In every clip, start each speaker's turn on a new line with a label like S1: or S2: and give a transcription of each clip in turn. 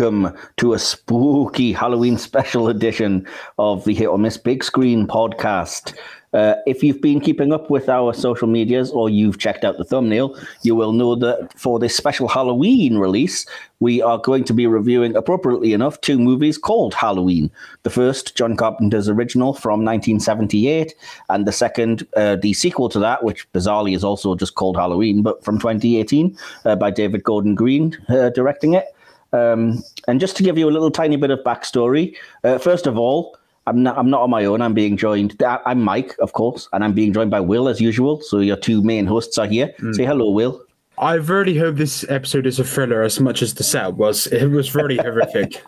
S1: welcome to a spooky Halloween special edition of the Hit or Miss Big Screen podcast. Uh, if you've been keeping up with our social medias or you've checked out the thumbnail, you will know that for this special Halloween release, we are going to be reviewing, appropriately enough, two movies called Halloween. The first, John Carpenter's original from 1978, and the second, uh, the sequel to that, which bizarrely is also just called Halloween, but from 2018 uh, by David Gordon Green uh, directing it. Um, and just to give you a little tiny bit of backstory, uh, first of all, I'm not. I'm not on my own. I'm being joined. I'm Mike, of course, and I'm being joined by Will as usual. So your two main hosts are here. Mm. Say hello, Will.
S2: I really hope this episode is a thriller as much as the set was. It was really horrific.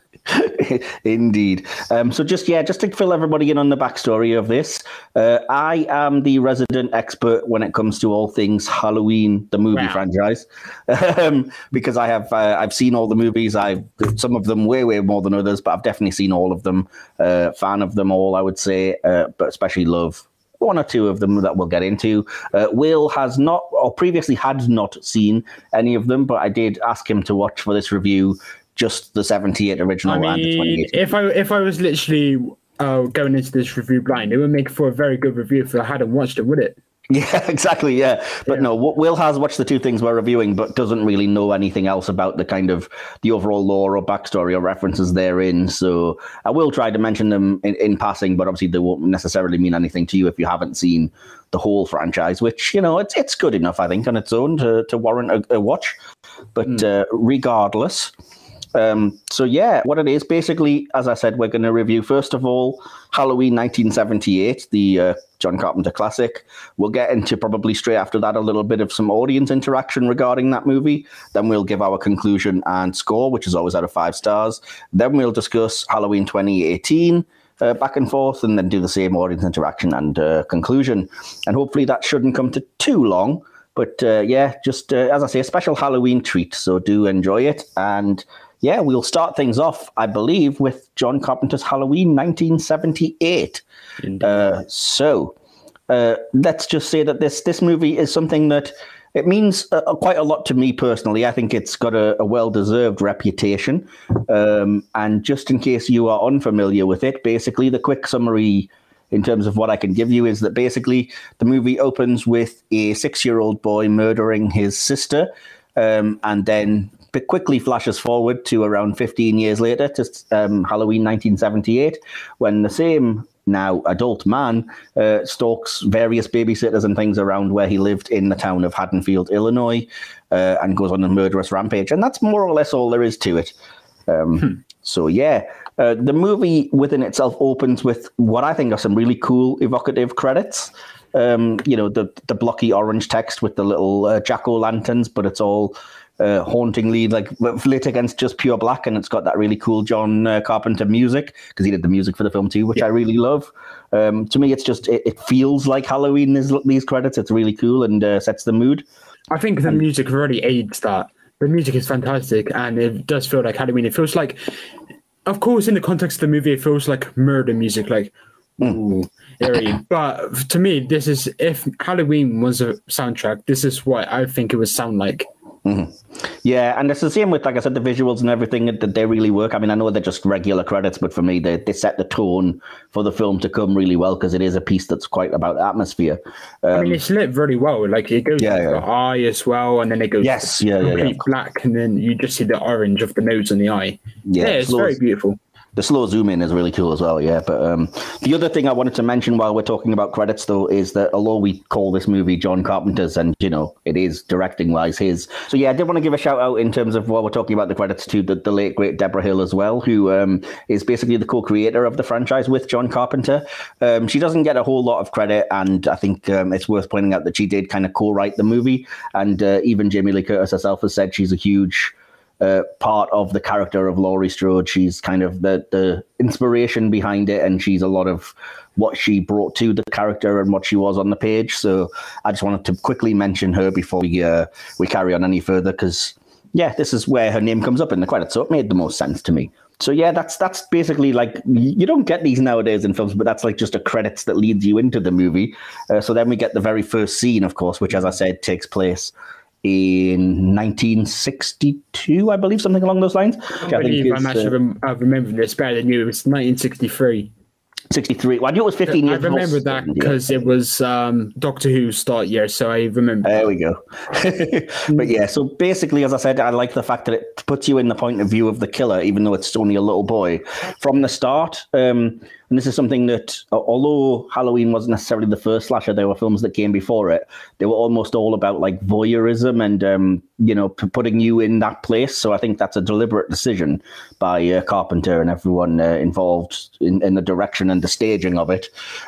S1: Indeed. Um, so just yeah, just to fill everybody in on the backstory of this, uh, I am the resident expert when it comes to all things Halloween, the movie wow. franchise, um, because I have uh, I've seen all the movies. I've some of them way way more than others, but I've definitely seen all of them. Uh, fan of them all, I would say, uh, but especially love one or two of them that we'll get into. Uh, Will has not, or previously had not seen any of them, but I did ask him to watch for this review just the 78 original I mean, and the 28.
S2: If I if I was literally uh, going into this review blind, it would make for a very good review if I hadn't watched it, would it?
S1: Yeah, exactly. Yeah, but yeah. no, Will has watched the two things we're reviewing, but doesn't really know anything else about the kind of the overall lore or backstory or references therein. So I will try to mention them in, in passing, but obviously they won't necessarily mean anything to you if you haven't seen the whole franchise. Which you know, it's it's good enough, I think, on its own to to warrant a, a watch. But mm. uh, regardless. Um, so yeah, what it is basically, as I said, we're going to review first of all Halloween 1978, the uh, John Carpenter classic. We'll get into probably straight after that a little bit of some audience interaction regarding that movie. Then we'll give our conclusion and score, which is always out of five stars. Then we'll discuss Halloween 2018. Uh, back and forth, and then do the same audience interaction and uh, conclusion. And hopefully that shouldn't come to too long. But uh, yeah, just uh, as I say, a special Halloween treat. So do enjoy it. And yeah, we'll start things off, I believe, with John Carpenter's Halloween 1978. Uh, so uh, let's just say that this this movie is something that it means uh, quite a lot to me personally. I think it's got a, a well deserved reputation. Um, and just in case you are unfamiliar with it, basically the quick summary in terms of what I can give you is that basically the movie opens with a six year old boy murdering his sister. Um, and then quickly flashes forward to around 15 years later to um, Halloween 1978, when the same now adult man uh, stalks various babysitters and things around where he lived in the town of Haddonfield, Illinois, uh, and goes on a murderous rampage. And that's more or less all there is to it. Um, hmm. So, yeah, uh, the movie within itself opens with what I think are some really cool, evocative credits. Um, you know, the, the blocky orange text with the little uh, jack o' lanterns, but it's all uh, hauntingly like lit against just pure black, and it's got that really cool John uh, Carpenter music because he did the music for the film too, which yeah. I really love. Um, to me, it's just it, it, feels like Halloween. Is these credits? It's really cool and uh, sets the mood.
S2: I think the and, music really aids that. The music is fantastic, and it does feel like Halloween. It feels like, of course, in the context of the movie, it feels like murder music, like. Mm. Ooh, eerie. but to me, this is if Halloween was a soundtrack, this is what I think it would sound like.
S1: Mm-hmm. Yeah, and it's the same with, like I said, the visuals and everything. That they really work. I mean, I know they're just regular credits, but for me, they, they set the tone for the film to come really well because it is a piece that's quite about atmosphere.
S2: Um, I mean, it's lit very well. Like it goes yeah, yeah. the eye as well, and then it goes
S1: yes, yeah, yeah, yeah,
S2: black, and then you just see the orange of the nose and the eye. Yeah, yeah it's very beautiful
S1: the slow zoom in is really cool as well. Yeah, but um, the other thing I wanted to mention while we're talking about credits, though, is that although we call this movie John Carpenter's, and you know it is directing wise his, so yeah, I did want to give a shout out in terms of while we're talking about the credits to the, the late great Debra Hill as well, who um, is basically the co-creator of the franchise with John Carpenter. Um, she doesn't get a whole lot of credit, and I think um, it's worth pointing out that she did kind of co-write the movie, and uh, even Jamie Lee Curtis herself has said she's a huge uh, part of the character of Laurie Strode. She's kind of the the inspiration behind it, and she's a lot of what she brought to the character and what she was on the page. So I just wanted to quickly mention her before we uh, we carry on any further, because yeah, this is where her name comes up in the credits, so it made the most sense to me. So yeah, that's that's basically like you don't get these nowadays in films, but that's like just a credits that leads you into the movie. Uh, so then we get the very first scene, of course, which, as I said, takes place in 1962, I believe, something along those lines.
S2: I believe I'm actually uh, rem- I remember this better than you. It was 1963.
S1: 63. Well, I knew it was 15 years.
S2: I remember that because yeah. it was um, Doctor Who start year, so I remember.
S1: There we go. but yeah, so basically, as I said, I like the fact that it puts you in the point of view of the killer, even though it's only a little boy from the start. Um, and this is something that, although Halloween wasn't necessarily the first slasher, there were films that came before it. They were almost all about like voyeurism and, um, you know, p- putting you in that place. So I think that's a deliberate decision by uh, Carpenter and everyone uh, involved in, in, the direction and the staging of it.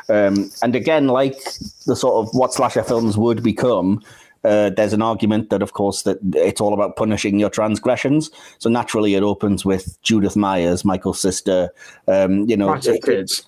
S1: Um, and again, like the sort of what slasher films would become, uh, there's an argument that, of course, that it's all about punishing your transgressions. So naturally, it opens with Judith Myers, Michael's sister. Um, you know,
S2: kids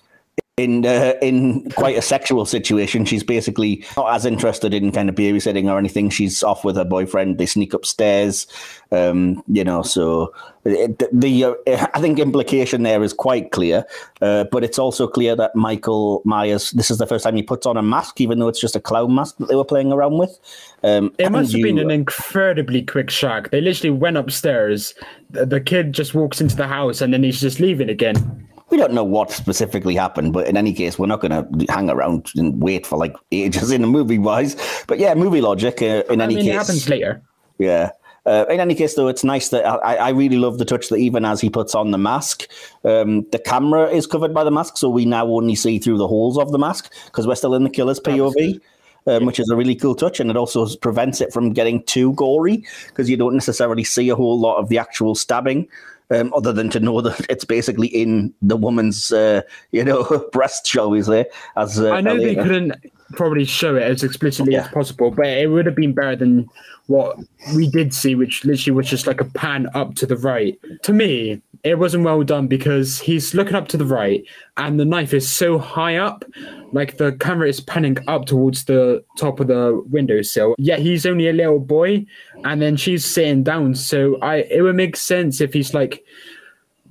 S1: in uh, in quite a sexual situation. She's basically not as interested in kind of babysitting or anything. She's off with her boyfriend. They sneak upstairs, um, you know. So it, the uh, I think implication there is quite clear, uh, but it's also clear that Michael Myers. This is the first time he puts on a mask, even though it's just a clown mask that they were playing around with.
S2: Um, it must have you, been an incredibly quick shock. They literally went upstairs. The, the kid just walks into the house, and then he's just leaving again
S1: we don't know what specifically happened, but in any case, we're not going to hang around and wait for like ages in a movie wise. But yeah, movie logic. Uh, in I any mean, case, it
S2: happens later.
S1: Yeah. Uh, in any case, though, it's nice that I, I, really love the touch that even as he puts on the mask, um, the camera is covered by the mask, so we now only see through the holes of the mask because we're still in the killer's POV. Um, which is a really cool touch, and it also prevents it from getting too gory because you don't necessarily see a whole lot of the actual stabbing um, other than to know that it's basically in the woman's, uh, you know, breast, shall we say? As uh,
S2: I know they couldn't probably show it as explicitly yeah. as possible, but it would have been better than what we did see, which literally was just like a pan up to the right. To me, it wasn't well done because he's looking up to the right and the knife is so high up like the camera is panning up towards the top of the windowsill yet he's only a little boy and then she's sitting down. So i it would make sense if he's like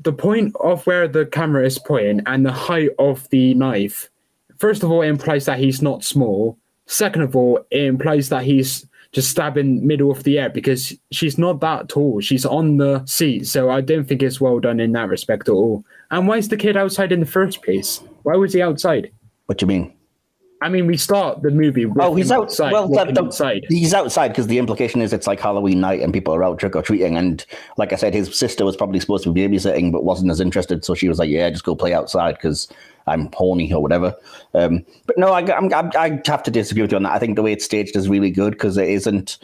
S2: the point of where the camera is pointing and the height of the knife first of all implies that he's not small. Second of all it implies that he's just stabbing middle of the air because she's not that tall. She's on the seat, so I don't think it's well done in that respect at all. And why is the kid outside in the first place? Why was he outside?
S1: What do you mean?
S2: I mean, we start the movie. oh, he's outside. Well, that, that, outside.
S1: He's outside because the implication is it's like Halloween night and people are out trick or treating. And like I said, his sister was probably supposed to be babysitting, but wasn't as interested. So she was like, "Yeah, just go play outside because I'm horny or whatever. Um, but no, I, I'm, I have to disagree with you on that. I think the way it's staged is really good because it isn't.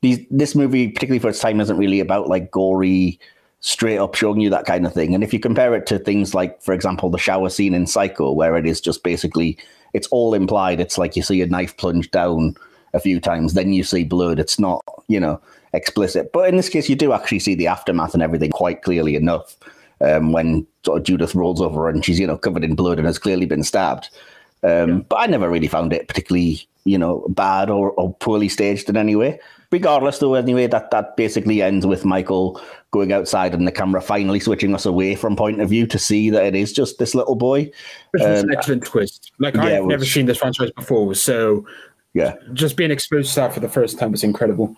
S1: These, this movie, particularly for its time, isn't really about like gory, straight up showing you that kind of thing. And if you compare it to things like, for example, the shower scene in Psycho, where it is just basically it's all implied. It's like you see a knife plunge down a few times, then you see blood. It's not, you know, explicit. But in this case, you do actually see the aftermath and everything quite clearly enough um, when sort of Judith rolls over and she's you know covered in blood and has clearly been stabbed. Um, yeah. But I never really found it particularly you know bad or, or poorly staged in any way. Regardless, though, anyway, that that basically ends with Michael going outside and the camera finally switching us away from point of view to see that it is just this little boy.
S2: Which was um, an excellent twist. Like yeah, I've which, never seen this franchise before, so
S1: yeah,
S2: just being exposed to that for the first time was incredible.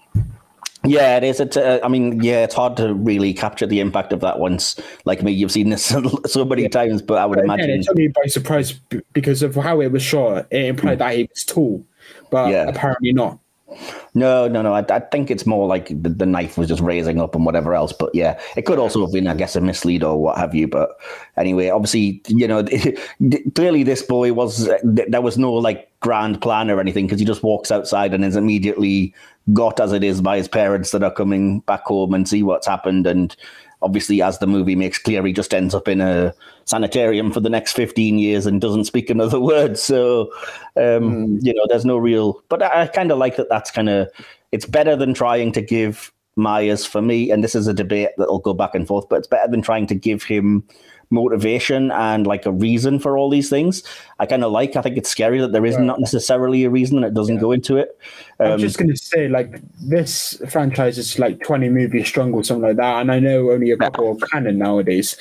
S1: Yeah, it is. It's, uh, I mean, yeah, it's hard to really capture the impact of that once. Like me, you've seen this so many times, but I would imagine
S2: it took me by surprise because of how it was shot. It implied mm. that he was tall, but yeah. apparently not.
S1: No, no, no. I, I think it's more like the, the, knife was just raising up and whatever else. But yeah, it could also have been, I guess, a mislead or what have you. But anyway, obviously, you know, clearly this boy was, uh, there was no like grand plan or anything because he just walks outside and is immediately got as it is by his parents that are coming back home and see what's happened. And obviously, as the movie makes clear, he just ends up in a sanitarium for the next 15 years and doesn't speak another word. So, um, mm. you know, there's no real, but I, I kind of like that that's kind of, it's better than trying to give Myers for me, and this is a debate that'll go back and forth, but it's better than trying to give him motivation and like a reason for all these things. I kind of like. I think it's scary that there is not necessarily a reason and it doesn't yeah. go into it.
S2: Um, I'm just going to say, like this franchise is like 20 movies strong or something like that, and I know only a couple yeah. of canon nowadays.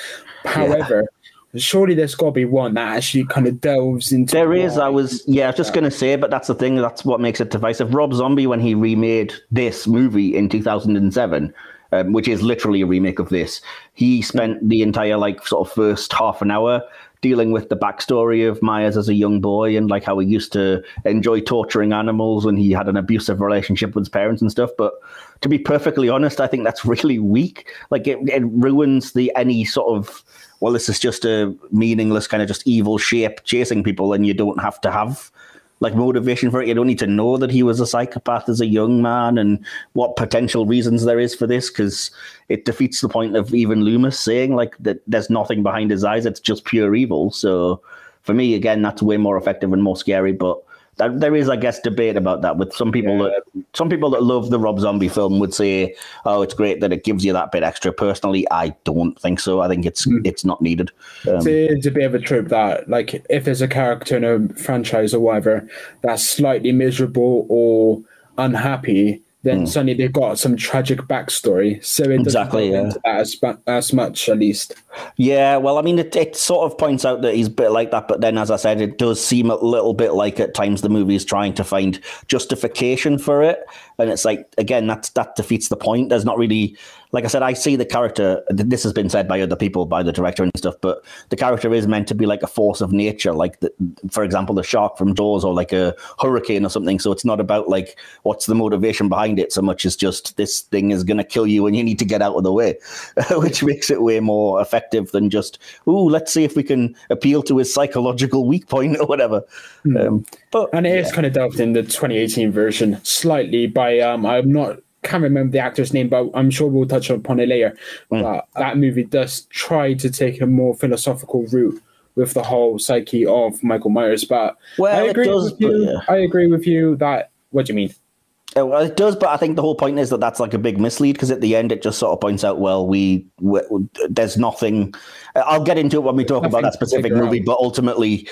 S2: However. Surely there's got to be one that actually kind of delves into.
S1: There is. I was yeah, I was just gonna say, but that's the thing. That's what makes it divisive. Rob Zombie, when he remade this movie in 2007, um, which is literally a remake of this, he spent the entire like sort of first half an hour dealing with the backstory of Myers as a young boy and like how he used to enjoy torturing animals and he had an abusive relationship with his parents and stuff. But to be perfectly honest, I think that's really weak. Like it, it ruins the any sort of well, this is just a meaningless kind of just evil shape chasing people, and you don't have to have like motivation for it. You don't need to know that he was a psychopath as a young man and what potential reasons there is for this because it defeats the point of even Loomis saying like that there's nothing behind his eyes. It's just pure evil. So for me, again, that's way more effective and more scary. But there is, I guess, debate about that. With some people yeah. that some people that love the Rob Zombie film would say, "Oh, it's great that it gives you that bit extra." Personally, I don't think so. I think it's mm. it's not needed.
S2: Um, it's a bit of a trope that, like, if there's a character in a franchise or whatever that's slightly miserable or unhappy, then mm. suddenly they've got some tragic backstory. So it doesn't exactly, yeah. as, as much, at least.
S1: Yeah, well, I mean, it, it sort of points out that he's a bit like that, but then, as I said, it does seem a little bit like at times the movie is trying to find justification for it, and it's like again, that that defeats the point. There's not really like I said, I see the character. This has been said by other people, by the director and stuff, but the character is meant to be like a force of nature, like the, for example, the shark from Jaws or like a hurricane or something. So it's not about like what's the motivation behind it so much as just this thing is going to kill you and you need to get out of the way, which makes it way more effective than just ooh, let's see if we can appeal to his psychological weak point or whatever.
S2: Mm. Um, but and it yeah. is kind of delved in the 2018 version slightly by um, I'm not can't remember the actor's name, but I'm sure we'll touch upon it later. Mm. But that movie does try to take a more philosophical route with the whole psyche of Michael Myers. But well, I agree does, with you. Yeah. I agree with you that. What do you mean?
S1: Uh, well, it does, but I think the whole point is that that's like a big mislead because at the end it just sort of points out, well, we, we there's nothing. I'll get into it when we talk about that specific movie, out. but ultimately,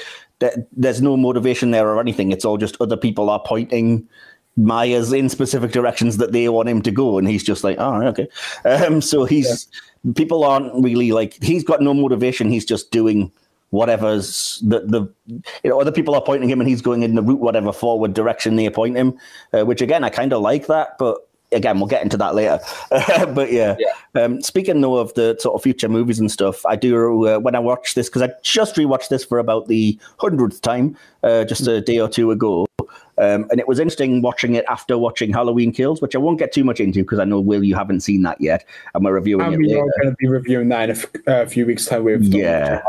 S1: there's no motivation there or anything. It's all just other people are pointing Myers in specific directions that they want him to go, and he's just like, oh, okay. Um, so he's yeah. people aren't really like he's got no motivation. He's just doing whatever's the the you know other people are pointing him, and he's going in the route whatever forward direction they point him. Uh, which again, I kind of like that, but again, we'll get into that later. but yeah, yeah. Um, speaking though of the sort of future movies and stuff, I do uh, when I watch this because I just rewatched this for about the hundredth time uh, just a day or two ago. Um, and it was interesting watching it after watching Halloween Kills, which I won't get too much into because I know Will you haven't seen that yet, and we're reviewing and it. We later. are
S2: going to be reviewing that in a, f- uh, a few weeks' time. With
S1: yeah,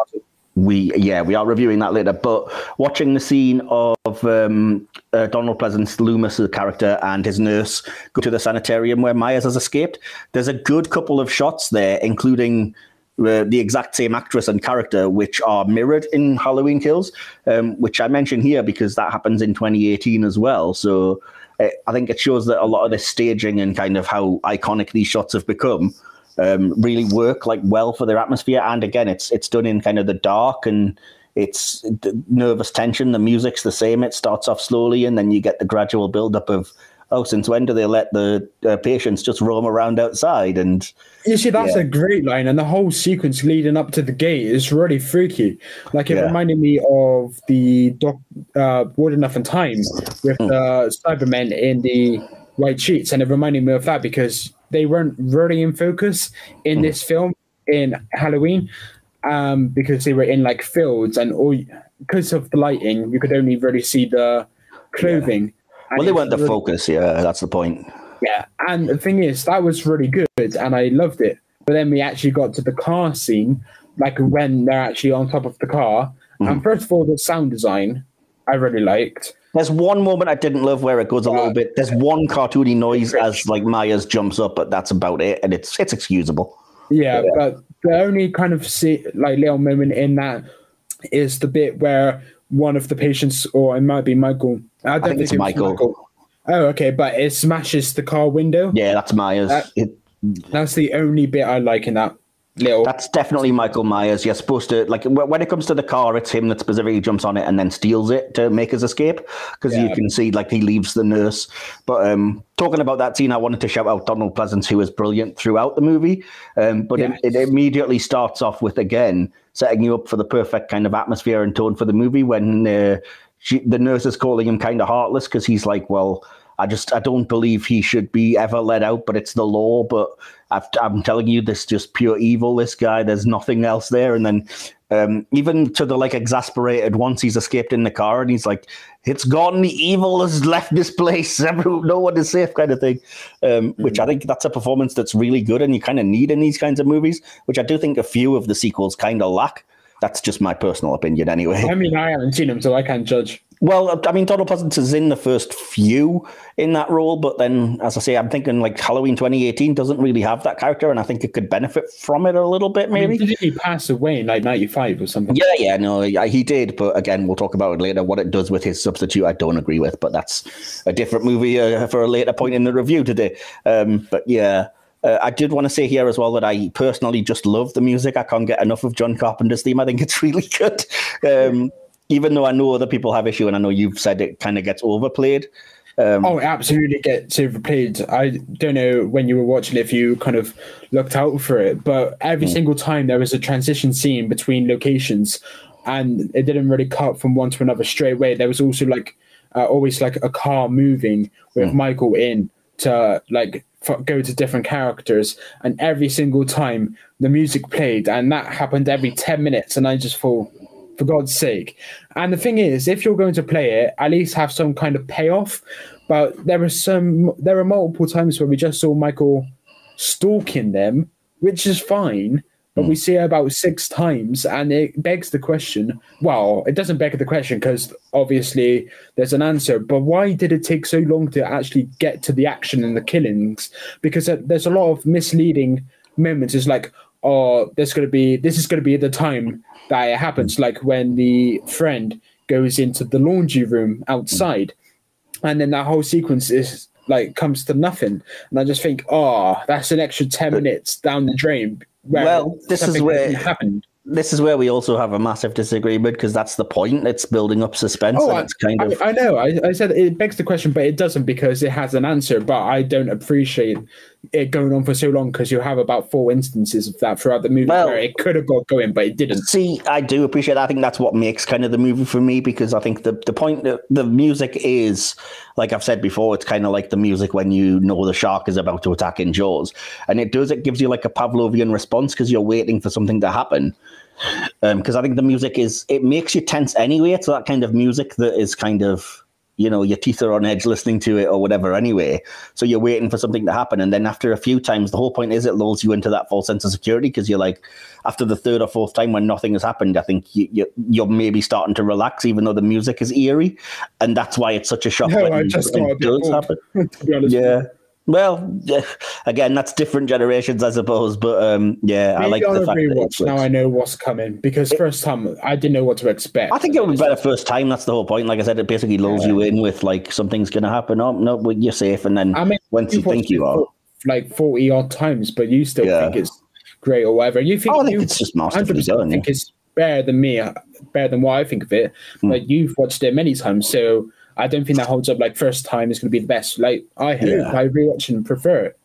S1: we yeah we are reviewing that later. But watching the scene of um, uh, Donald Pleasence, Loomis, character, and his nurse go to the sanitarium where Myers has escaped, there's a good couple of shots there, including the exact same actress and character, which are mirrored in Halloween Kills, um, which I mention here because that happens in 2018 as well. So uh, I think it shows that a lot of the staging and kind of how iconic these shots have become um, really work like well for their atmosphere. And again, it's it's done in kind of the dark and it's nervous tension. The music's the same. It starts off slowly, and then you get the gradual build up of oh, since when do they let the uh, patients just roam around outside? And
S2: you see, that's yeah. a great line, and the whole sequence leading up to the gate is really freaky. Like it yeah. reminded me of the doc, uh, World Enough and Time with mm. the Cybermen in the white sheets, and it reminded me of that because they weren't really in focus in mm. this film in Halloween. Um, because they were in like fields and all because of the lighting, you could only really see the clothing. Yeah
S1: well, they weren't the really, focus. Yeah, that's the point.
S2: Yeah, and the thing is, that was really good, and I loved it. But then we actually got to the car scene, like when they're actually on top of the car. Mm. And first of all, the sound design I really liked.
S1: There's one moment I didn't love where it goes a little bit. There's one cartoony noise as like Myers jumps up, but that's about it, and it's it's excusable.
S2: Yeah, yeah. but the only kind of see, like little moment in that is the bit where one of the patients, or it might be Michael.
S1: I don't I think, think, it's Michael. Michael.
S2: Oh, okay, but it smashes the car window.
S1: Yeah, that's Myers. That,
S2: it, that's the only bit I like in that little.
S1: That's definitely Michael Myers. You're supposed to like when it comes to the car, it's him that specifically jumps on it and then steals it to make his escape because you can see like he leaves the nurse. But um, talking about that scene, I wanted to shout out Donald Pleasence, who was brilliant throughout the movie. Um, but
S2: Yes.
S1: it, it immediately starts off with again setting you up for the perfect kind of atmosphere and tone for the movie when uh, she, the nurse is calling him kind of heartless because he's like, well. I just I don't believe he should be ever let out, but it's the law. But I've, I'm telling you, this just pure evil. This guy, there's nothing else there. And then um, even to the like exasperated once he's escaped in the car, and he's like, "It's gone. The evil has left this place. Everyone, no one is safe," kind of thing. Um, Which I think that's a performance that's really good, and you kind of need in these kinds of movies. Which I do think a few of the sequels kind of lack. That's just my personal opinion, anyway.
S2: I mean, I haven't seen him, so I can't judge.
S1: Well, I mean, Donald Pleasence is in the first few in that role, but then, as I say, I'm thinking like Halloween 2018 doesn't really have that character, and I think it could benefit from it a little bit,
S2: I mean,
S1: maybe.
S2: didn't he pass away in like '95 or something?
S1: Yeah, yeah, no, he did, but again, we'll talk about it later. What it does with his substitute, I don't agree with, but that's a different movie uh, for a later point in the review today. Um, but yeah. Uh, I did want to say here as well that I personally just love the music. I can't get enough of John Carpenter's theme. I think it's really good. Um, even though I know other people have issue, and I know you've said it kind of gets overplayed. Um,
S2: Oh, it absolutely gets overplayed. I don't know when you were watching if you kind of looked out for it, but every
S1: Hmm.
S2: single time there was a transition scene between locations, and it didn't really cut from one to another straight away. There was also like uh, always like a car moving with
S1: Hmm.
S2: Michael in to like go to different characters, and every single time the music played, and that happened every ten minutes, and I just thought. For God's sake. And the thing is, if you're going to play it, at least have some kind of payoff. But there are some there are multiple times where we just saw Michael stalking them, which is fine. But we hmm. see it about six times, and it begs the question. Well, it doesn't beg the question because obviously there's an answer. But why did it take so long to actually get to the action and the killings? Because there's a lot of misleading moments. It's like, oh, there's going to be this is going to be the time that it happens. Hmm. Like when the friend goes into the laundry room hmm. outside, and then that whole sequence is like comes to nothing. And I just think, oh, that's an extra ten minutes down the drain. Where
S1: Well, this is where-
S2: happened.
S1: this is where we also have a massive disagreement because that's the point. It's building up suspense,
S2: Oh,
S1: and it's kind of
S2: I, I know. I, I said it begs the question, but it doesn't because it has an answer. But I don't appreciate it going on for so long because you have about four instances of that throughout the movie
S1: Well-
S2: where it could have got going, but it didn't.
S1: See, I do appreciate that. I think that's what makes kind of the movie for me because I think the, the point that the music is, like I've said before, it's kind of like the music when you know the shark is about to attack in Jaws. And it does, it gives you like a Pavlovian response because you're waiting for something to happen. Um, because I think the music is, it makes you tense anyway. It's that kind of music that is kind of, you know, your teeth are on edge listening to it or whatever anyway. So you're waiting for something to happen. And then after a few times, the whole point is it lulls you into that false sense of security because you're like, after the third or fourth time when nothing has happened, I think you, you, you're maybe starting to relax, even though the music is eerie. And that's why it's such a shock
S2: No,
S1: when
S2: I just
S1: when
S2: got a
S1: it does
S2: bored,
S1: happen.
S2: to be honest.
S1: Yeah. Well, yeah, again, that's different generations, I suppose. But um, yeah, I
S2: Maybe
S1: like
S2: on
S1: the fact that
S2: rewatch
S1: it's
S2: now I know what's coming because first time I didn't know what to expect.
S1: I think it would be better first time. That's the whole point. Like I said, it basically lulls you in with like something's going to happen. Oh no, well, you're safe, and then
S2: I mean,
S1: once you think you are,
S2: like forty odd times, but you still
S1: Yeah.
S2: think it's great or whatever. You think
S1: Oh, I think
S2: you
S1: it's just masterfully
S2: 100%
S1: done,
S2: Think
S1: yeah.
S2: it's better than me, better than what I think of it.
S1: Hmm.
S2: But you've watched it many times, so I don't think that holds up. Like first time is going to be the best. Like I hope
S1: Yeah.
S2: I rewatch and prefer it.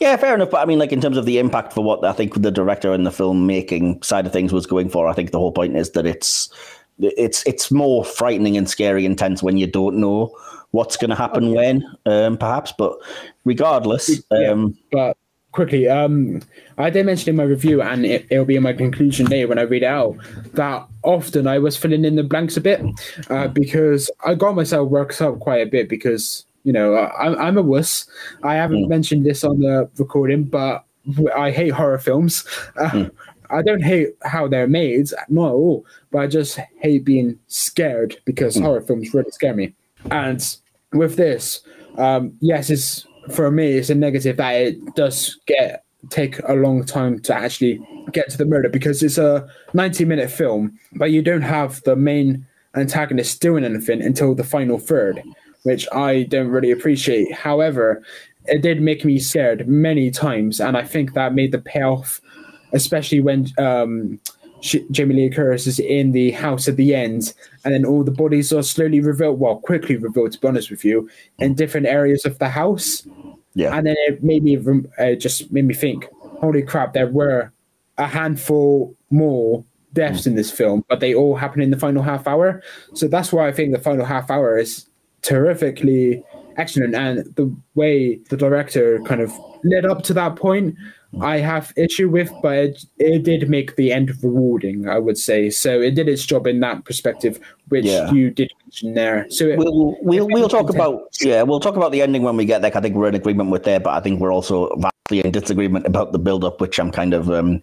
S1: yeah, fair enough. But I mean, like in terms of the impact for what I think the director and the filmmaking side of things was going for, I think the whole point is that it's it's it's more frightening and scary and tense when you don't know what's going to happen when, um, perhaps. But regardless,
S2: Yeah.
S1: um,
S2: But quickly, um, I did mention in my review, and it, it'll be in my conclusion later when I read it out, that often I was filling in the blanks a bit uh, because I got myself worked up quite a bit because, you know, I, I'm- I'm a wuss. I haven't mentioned this on the recording, but I hate horror films. Uh, I don't hate how they're made, not at all, but I just hate being scared because horror films really scare me. And with this, um, yes, it's for me, it's a negative that it does get take a long time to actually get to the murder because it's a 90 minute film, but you don't have the main antagonist doing anything until the final third, which I don't really appreciate. However, it did make me scared many times, and I think that made the payoff especially when um, she, Jamie Lee Curtis is in the house at the end, and then all the bodies are slowly revealed, well, quickly revealed, to be honest with you, in different areas of the house.
S1: Yeah.
S2: And then it made me uh, just made me think, holy crap, there were a handful more deaths in this film, but they all happen in the final half hour. So that's why I think the final half hour is terrifically excellent, and the way the director kind of led up to that point. I have issue with, but it, it did make the end rewarding. I would say so. It did its job in that perspective, which
S1: Yeah.
S2: you did mention there. So it,
S1: We'll we'll we'll talk
S2: content-
S1: about yeah we'll talk about the ending when we get there. I think we're in agreement with there, but I think we're also in disagreement about the build up, which I'm kind of um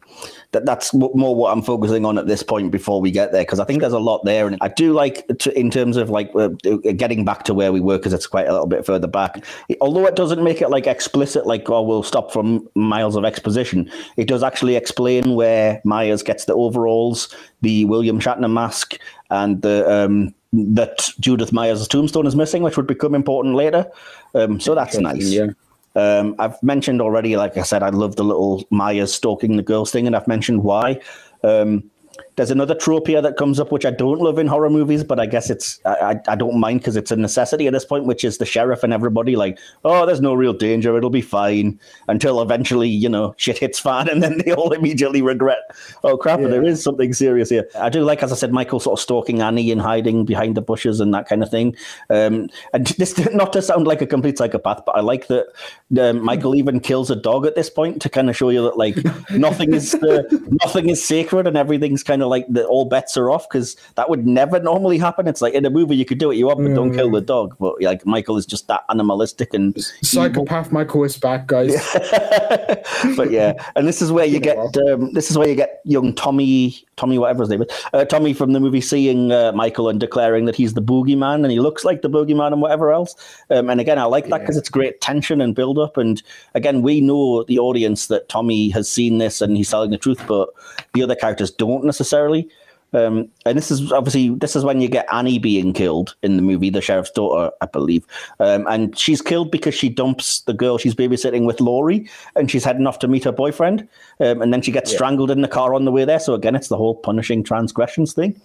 S1: that that's more what I'm focusing on at this point before we get there because I think there's a lot there, and I do like to, in terms of like uh, getting back to where we were because it's quite a little bit further back. Although it doesn't make it like explicit, like oh we'll stop from miles of exposition. It does actually explain where Myers gets the overalls, the William Shatner mask, and the um that Judith Myers' tombstone is missing, which would become important later. Um, so that's nice.
S2: Yeah.
S1: Um, I've mentioned already, like I said, I love the little Myers stalking the girls thing, and I've mentioned why. Um, there's another trope here that comes up, which I don't love in horror movies, but I guess it's I, I, don't mind because it's a necessity at this point, which is the sheriff and everybody like, oh, there's no real danger, it'll be fine, until eventually, you know, shit hits fan, and then they all immediately regret, oh crap, there is something serious here. I do like, as I said, Michael sort of stalking Annie and hiding behind the bushes and that kind of thing. Um, and this not to sound like a complete psychopath, but I like that um, Michael even kills a dog at this point to kind of show you that like nothing is uh, nothing is sacred and everything's kind of like the all bets are off because that would never normally happen. It's like in a movie you could do what you want, but don't kill the dog. But like Michael is just that animalistic and evil.
S2: Psychopath Michael is back, guys.
S1: but yeah, and this is where you get um, this is where you get young Tommy, Tommy, whatever his name is, uh, Tommy from the movie, seeing uh, Michael and declaring that he's the boogeyman and he looks like the boogeyman and whatever else. Um, and again, I like that because it's great tension and build up. And again, we know the audience that Tommy has seen this and he's telling the truth, but the other characters don't necessarily. Um, and this is obviously this is when you get Annie being killed in the movie, the sheriff's daughter, I believe, um, and she's killed because she dumps the girl she's babysitting with Laurie, and she's heading off to meet her boyfriend, um, and then she gets strangled in the car on the way there. So again, it's the whole punishing transgressions thing.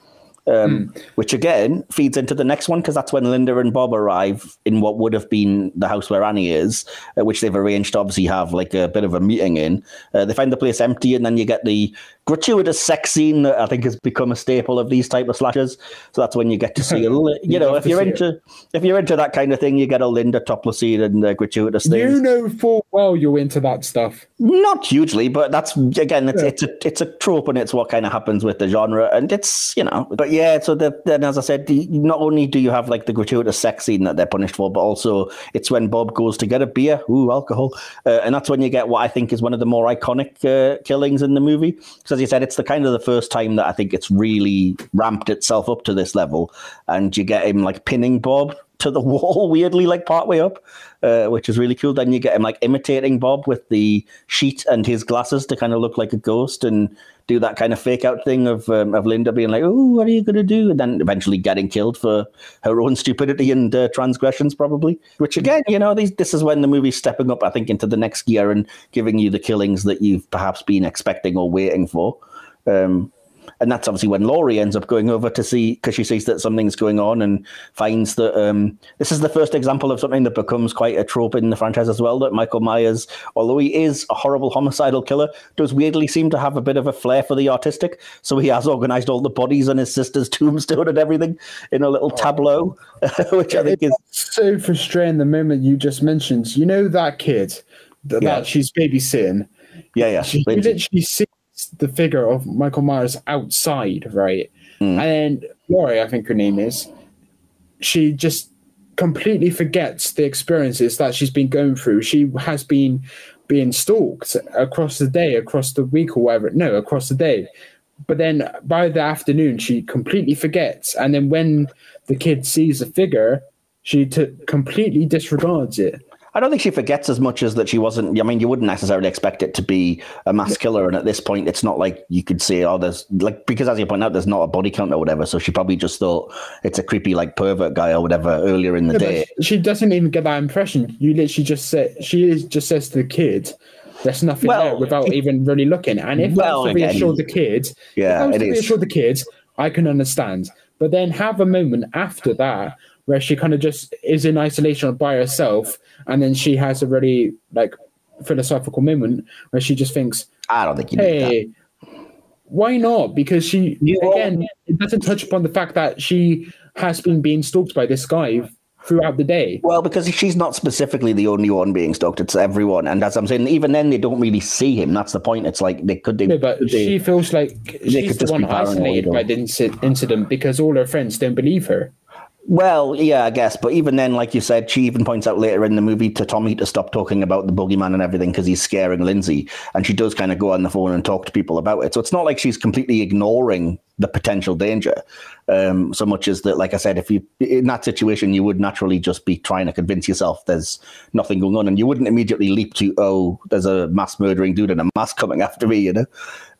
S1: Um, Which again feeds into the next one because that's when Linda and Bob arrive in what would have been the house where Annie is, uh, which they've arranged to obviously have like a bit of a meeting in. Uh, they find the place empty, and then you get the gratuitous sex scene that I think has become a staple of these type of slashers. So that's when you get to see a li- you know if you're
S2: see it.
S1: into if you're into that kind of thing, you get a Linda topless scene and uh, gratuitous things.
S2: You know full well you're into that stuff.
S1: Not hugely, but that's again, it's it's a it's a trope, and it's what kind of happens with the genre, and it's you know, but yeah. So that then, as I said, the, not only do you have like the gratuitous sex scene that they're punished for, but also it's when Bob goes to get a beer, ooh, alcohol, uh, and that's when you get what I think is one of the more iconic uh, killings in the movie. Because as you said, it's the kind of the first time that I think it's really ramped itself up to this level, and you get him like pinning Bob to the wall weirdly like partway up uh, which is really cool then you get him like imitating bob with the sheet and his glasses to kind of look like a ghost and do that kind of fake out thing of um, of linda being like oh what are you going to do? And then eventually getting killed for her own stupidity and uh, transgressions probably. Which again you know these, this is when the movie's stepping up i think into the next gear and giving you the killings that you've perhaps been expecting or waiting for. Um, and that's obviously when Laurie ends up going over to see because she sees that something's going on and finds that um, this is the first example of something that becomes quite a trope in the franchise as well. That Michael Myers, although he is a horrible homicidal killer, does weirdly seem to have a bit of a flair for the artistic. So he has organized all the bodies on his sister's tombstone and everything in a little tableau, which I think is
S2: So frustrating the moment you just mentioned. You know that kid that,
S1: Yeah.
S2: that she's babysitting.
S1: yeah, yeah.
S2: She
S1: Lindsay.
S2: literally sees the figure of Michael Myers outside, right?
S1: Hmm.
S2: And then Laurie, I think her name is, she just completely forgets the experiences that she's been going through. She has been being stalked across the day, across the week, or whatever. No, across the day. But then by the afternoon, she completely forgets. And then when the kid sees the figure, she t- completely disregards it.
S1: I don't think she forgets as much as that she wasn't. I mean, you wouldn't necessarily expect it to be a mass killer, and at this point, it's not like you could say, "Oh, there's like," because as you point out, there's not a body count or whatever. So she probably just thought it's a creepy like pervert guy or whatever earlier in the
S2: Yeah,
S1: day.
S2: she doesn't even get that impression. You literally just say she is- just says to the kid, There's nothing
S1: Well,
S2: there without even really looking. And if
S1: Well,
S2: I was to
S1: again,
S2: reassure the kids, if
S1: yeah,
S2: I was
S1: it
S2: to
S1: is.
S2: reassure the kids, I can understand. But then have a moment after that where she kind of just is in isolation by herself, and then she has a really like philosophical moment where she just thinks,
S1: I don't think you need that.
S2: "Hey, why not?" Because she
S1: Yeah.
S2: again, it doesn't touch upon the fact that she has been being stalked by this guy throughout the day.
S1: Well, because she's not specifically the only one being stalked; it's everyone. And as I'm saying, even then, they don't really see him. That's the point. It's like they could. They,
S2: No, but
S1: they-
S2: she feels like she's
S1: could
S2: the
S1: just
S2: one isolated by the inci- incident because all her friends don't believe her.
S1: Well, yeah, I guess. But even then, like you said, she even points out later in the movie to Tommy to stop talking about the boogeyman and everything because he's scaring Lindsay. And she does kind of go on the phone and talk to people about it. So it's not like she's completely ignoring the potential danger um, so much as that, like I said, if you in that situation, you would naturally just be trying to convince yourself there's nothing going on. And you wouldn't immediately leap to, oh, there's a mass murdering dude in a mask coming after me, you know?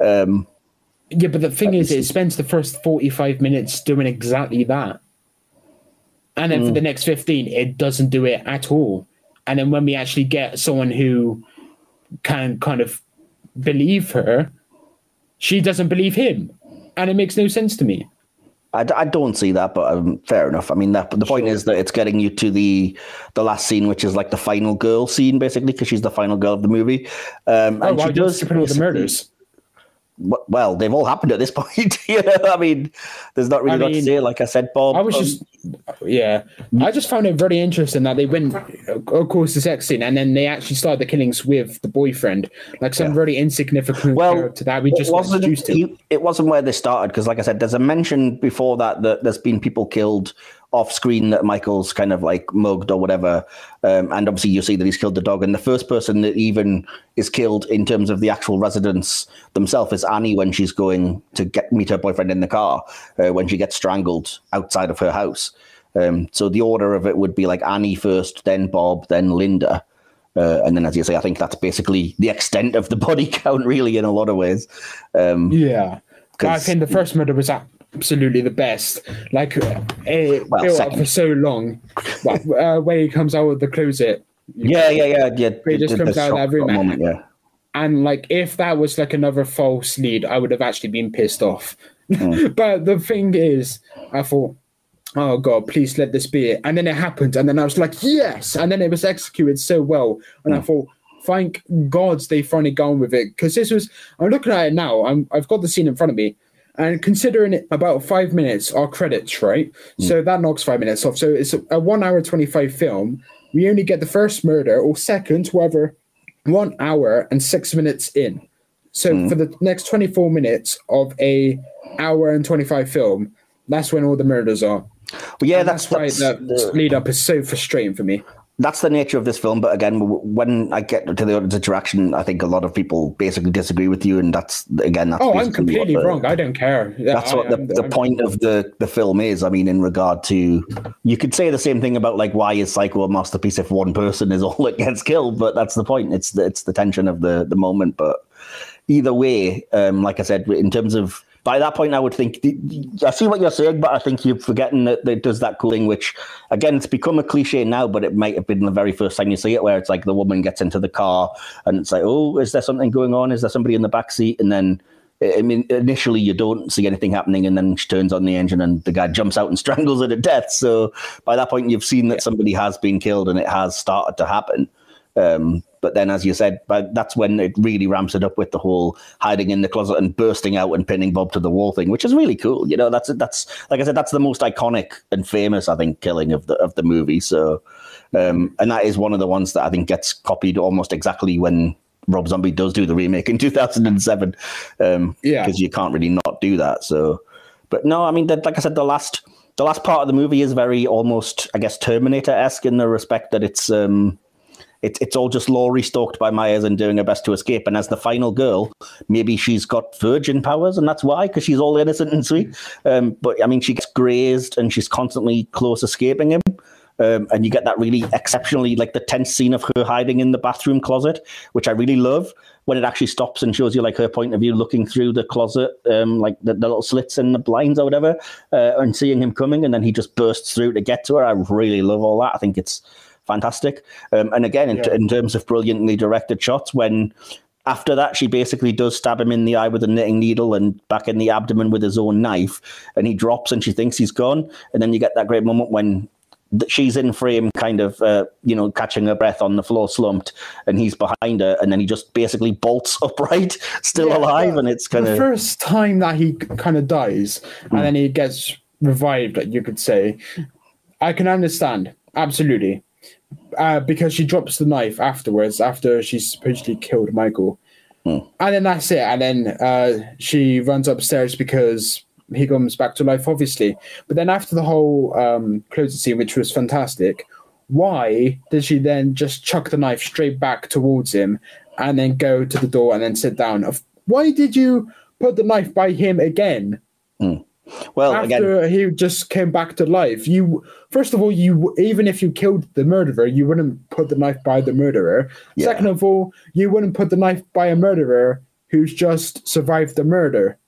S1: Um,
S2: Yeah, but the thing is, it spends the first 45 minutes doing exactly that. And then for
S1: Mm.
S2: the next 15, it doesn't do it at all. And then when we actually get someone who can kind of believe her, she doesn't believe him. And it makes no sense to me.
S1: I, d- I don't see that, but um, fair enough. I mean, that, the point is that it's getting you to the the last scene, which is like the final girl scene, basically, because she's the final girl of the movie. Um,
S2: Oh,
S1: and
S2: why
S1: she does
S2: the murders?
S1: Well, they've all happened at this point. you know, I mean, there's not really
S2: I
S1: a lot to
S2: mean,
S1: say. Like I said, Bob.
S2: I was
S1: um,
S2: just, yeah. I just found it very interesting that they went, of course, the sex scene, and then they actually started the killings with the boyfriend, like some
S1: Yeah.
S2: really insignificant
S1: well
S2: character that we just
S1: wasn't.
S2: introduced to.
S1: he- it wasn't where they started because, like I said, there's a mention before that that there's been people killed off screen that Michael's kind of like mugged or whatever, um, and obviously you see that he's killed the dog. And the first person that even is killed in terms of the actual residents themselves is Annie when she's going to get meet her boyfriend in the car uh, when she gets strangled outside of her house. Um, so the order of it would be like Annie first, then Bob, then Linda. Uh, and then, as you say, I think that's basically the extent of the body count, really, in a lot of ways. Um,
S2: Yeah. I think the first murder was absolutely the best. Like, uh, it
S1: Well,
S2: built up for so long. Well, uh, when he comes out of the closet,
S1: yeah, yeah, yeah, yeah.
S2: He just
S1: the- the
S2: comes out of that room
S1: moment, yeah.
S2: and like, if that was like another false lead, I would have actually been pissed off.
S1: Hmm.
S2: but the thing is, I thought, oh god, please let this be it. And then it happened, and then I was like, yes. And then it was executed so well, and I
S1: Hmm.
S2: thought. Thank God they finally gone with it because this was. I'm looking at it now. I'm. I've got the scene in front of me, and considering it about five minutes are credits, right? So hmm. that knocks five minutes off. So it's a, one hour twenty five film. We only get the first murder or second, whatever, one hour and six minutes in. So hmm. for the next twenty four minutes of a hour and twenty five film, that's when all the murders are.
S1: Well, yeah,
S2: And
S1: that's
S2: that's, why
S1: that's,
S2: the lead up is so frustrating for me.
S1: That's the nature of this film. But again, when I get to the audience interaction, I think a lot of people basically disagree with you, and that's again, that's
S2: Oh, I'm completely
S1: the-
S2: wrong. I don't care.
S1: That's
S2: I-
S1: what the,
S2: I'm-
S1: the
S2: I'm-
S1: point of the, the film is. I mean, in regard to, you could say the same thing about like why is Psycho a masterpiece if one person is all that gets killed, but that's the point. It's the it's the tension of the the moment. But either way, um, like I said, in terms of by that point, I would think I see what you're saying, but I think you're forgetting that it does that cool thing, which again, it's become a cliche now, but it might have been the very first time you see it, where it's like the woman gets into the car and it's like, oh, is there something going on? Is there somebody in the back seat? And then I mean, initially you don't see anything happening, and then she turns on the engine, and the guy jumps out and strangles her to death. So by that point, you've seen that somebody has been killed, and it has started to happen. Um, but then, as you said, but that's when it really ramps it up with the whole hiding in the closet and bursting out and pinning Bob to the wall thing, which is really cool. You know, that's that's like I said, that's the most iconic and famous, I think, killing of the of the movie. So, um, and that is one of the ones that I think gets copied almost exactly when Rob Zombie does do the remake in 2007. Um,
S2: Yeah.
S1: because you can't really not do that. So, but no, I mean, the, like I said, the last the last part of the movie is very almost, I guess, Terminator esque in the respect that it's um, it's it's all just Laurie stalked by Myers and doing her best to escape. And as the final girl, maybe she's got virgin powers, and that's why because she's all innocent and sweet. Um, but I mean, she gets grazed and she's constantly close escaping him. Um, and you get that really exceptionally like the tense scene of her hiding in the bathroom closet, which I really love when it actually stops and shows you like her point of view looking through the closet, um, like the, the little slits in the blinds or whatever, uh, and seeing him coming, and then he just bursts through to get to her. I really love all that. I think it's fantastic. Um, and again, in,
S2: Yeah.
S1: in terms of brilliantly directed shots, when after that she basically does stab him in the eye with a knitting needle and back in the abdomen with his own knife, and he drops and she thinks he's gone, and then you get that great moment when she's in frame, kind of, uh, you know, catching her breath on the floor, slumped, and he's behind her, and then he just basically bolts upright, still
S2: Yeah,
S1: alive, and it's kind
S2: the
S1: of
S2: first time that he kind of dies
S1: Hmm.
S2: and then he gets revived, like you could say, I can understand absolutely, uh, because she drops the knife afterwards after she's supposedly killed Michael,
S1: Hmm.
S2: and then that's it. And then uh, she runs upstairs because he comes back to life, obviously. But then after the whole um, closing scene, which was fantastic. Why did she then just chuck the knife straight back towards him and then go to the door and then sit down? Why did you put the knife by him again
S1: well, again,
S2: after he just came back to life? You first of all, you even if you killed the murderer, you wouldn't put the knife by the murderer.
S1: Yeah.
S2: Second of all, you wouldn't put the knife by a murderer who's just survived the murder.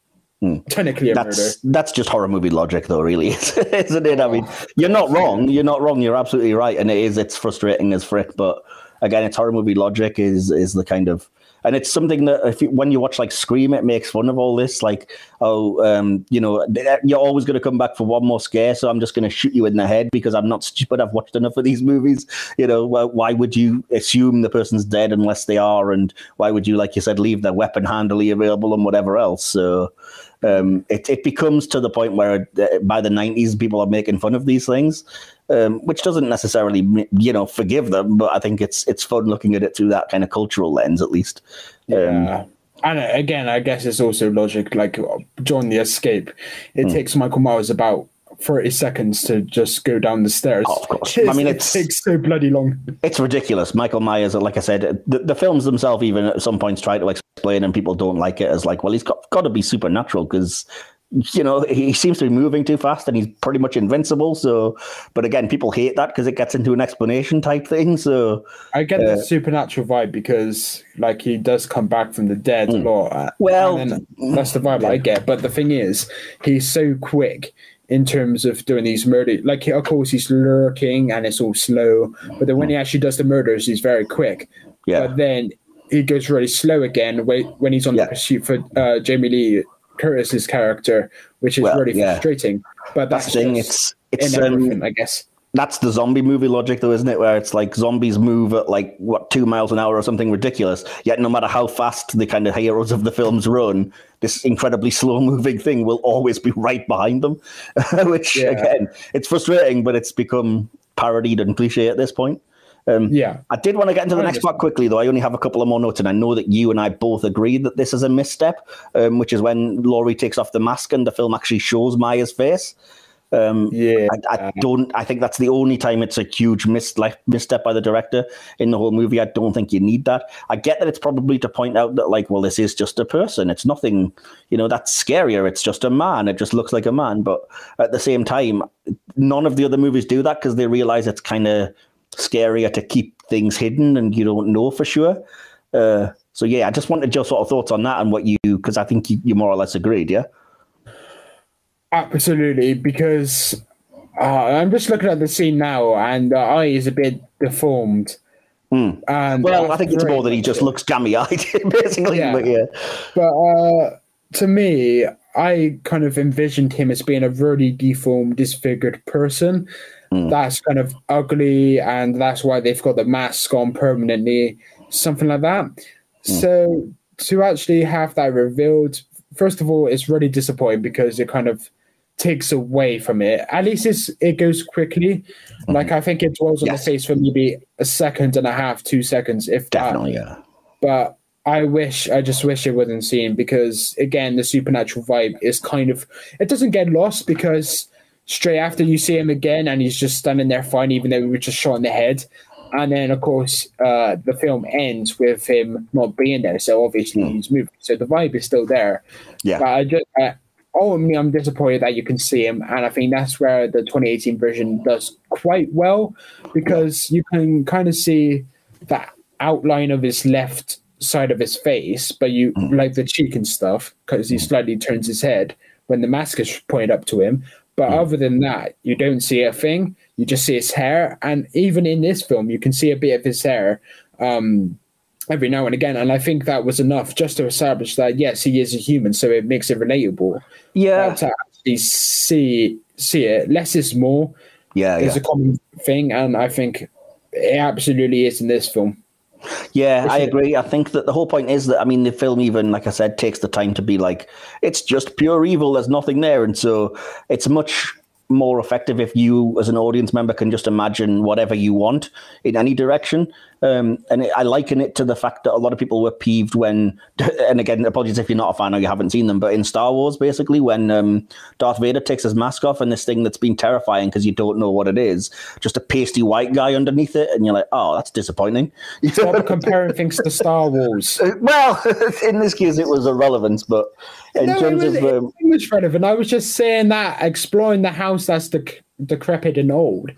S2: Technically, a murder.
S1: Hmm. that's that's just horror movie logic, though, really, isn't it? I mean, you're not wrong. You're not wrong. You're absolutely right, and it is. It's frustrating as frick, but again, it's horror movie logic. Is is the kind of and it's something that if you, when you watch like Scream, it makes fun of all this. Like, oh, um, you know, you're always going to come back for one more scare, so I'm just going to shoot you in the head because I'm not stupid. I've watched enough of these movies. You know, why, why would you assume the person's dead unless they are, and why would you, like you said, leave their weapon handily available and whatever else? So um, it, it becomes to the point where uh, by the 90s people are making fun of these things um, which doesn't necessarily you know forgive them but i think it's it's fun looking at it through that kind of cultural lens at least um,
S2: Yeah. And uh, again, I guess it's also logic. Like John the Escape, it takes Michael Myers about thirty seconds to just go down the stairs.
S1: Oh, of course. I mean,
S2: it takes so bloody long.
S1: it's ridiculous michael myers like i said the, the films themselves even at some points try to explain and people don't like it as like well he's got, got to be supernatural because you know he seems to be moving too fast and he's pretty much invincible so but again people hate that because it gets into an explanation type thing so
S2: I get the supernatural vibe because, like, he does come back from the dead a lot. uh,
S1: Well,
S2: that's the vibe I get. But the thing is, he's so quick in terms of doing these murders. Like, of course, he's lurking and it's all slow. But then when he actually does the murders, he's very quick.
S1: Yeah.
S2: But then he goes really slow again when, when he's on
S1: Yeah.
S2: the pursuit for uh, Jamie Lee Curtis's character, which is
S1: Well,
S2: really
S1: yeah.
S2: frustrating. But that's,
S1: that's the thing it's it's um,
S2: I guess.
S1: that's the zombie movie logic though isn't it where it's like zombies move at like what two miles an hour or something ridiculous yet no matter how fast the kind of heroes of the films run this incredibly slow moving thing will always be right behind them which
S2: Yeah.
S1: again it's frustrating but it's become parodied and cliche at this point um,
S2: Yeah.
S1: I did want to get into the next part quickly, though. I only have a couple of more notes, and I know that you and I both agree that this is a misstep, um, which is when Laurie takes off the mask and the film actually shows Myers' face. Um,
S2: Yeah.
S1: I, I don't. I think that's the only time it's a huge mis- like, misstep by the director in the whole movie. I don't think you need that. I get that it's probably to point out that, like, well, this is just a person. It's nothing. You know, that's scarier. It's just a man. It just looks like a man. But at the same time, none of the other movies do that because they realize it's kind of scarier to keep things hidden and you don't know for sure. Uh, so yeah, I just wanted your sort of thoughts on that and what you because I think you, you more or less agreed. Yeah.
S2: Absolutely, because uh, I'm just looking at the scene now, and the eye is a bit deformed. And
S1: Hmm. Well, I think it's more that he just looks gammy-eyed, basically.
S2: Yeah.
S1: But yeah,
S2: But uh, to me, I kind of envisioned him as being a really deformed, disfigured person.
S1: Hmm.
S2: That's kind of ugly, and that's why they've got the mask on permanently, something like that.
S1: Hmm.
S2: So to actually have that revealed, first of all, it's really disappointing because it kind of takes away from it. At least it's, it goes quickly. Like I think it dwells on.
S1: Yes.
S2: the face for maybe a second and a half, two seconds, if that
S1: definitely. Yeah.
S2: but I wish, I just wish it wasn't seen because again, the supernatural vibe is kind of, it doesn't get lost because straight after you see him again and he's just standing there fine, even though we were just shot in the head. And then, of course, uh, the film ends with him not being there. So obviously he's moving. So the vibe is still there.
S1: Yeah.
S2: But I just, uh, ultimately, I'm disappointed that you can see him. And I think that's where the 2018 version does quite well because you can kind of see that outline of his left side of his face, but you like the cheek and stuff because he slightly turns his head when the mask is pointed up to him. But other than that, you don't see a thing. You just see his hair, and even in this film, you can see a bit of his hair um, every now and again. And I think that was enough just to establish that yes, he is a human, so it makes it relatable.
S1: Yeah.
S2: To actually see see it, less is more
S1: Yeah,
S2: it's
S1: yeah.
S2: a common thing, and I think it absolutely is in this film.
S1: Yeah, I agree. I think that the whole point is that I mean the film even like I said takes the time to be like it's just pure evil. There's nothing there, and so it's much more effective if you as an audience member can just imagine whatever you want in any direction. Um, and it, I liken it to the fact that a lot of people were peeved when, and again, apologies if you're not a fan or you haven't seen them, but in Star Wars, basically, when um, Darth Vader takes his mask off and this thing that's been terrifying because you don't know what it is, just a pasty white guy underneath it, and you're like, oh, that's disappointing.
S2: you stop comparing things to Star Wars.
S1: well, in this case, it was irrelevant, but in
S2: No, it
S1: terms
S2: was,
S1: of. Um,
S2: it was relevant. I was just saying that exploring the house that's dec- decrepit and old,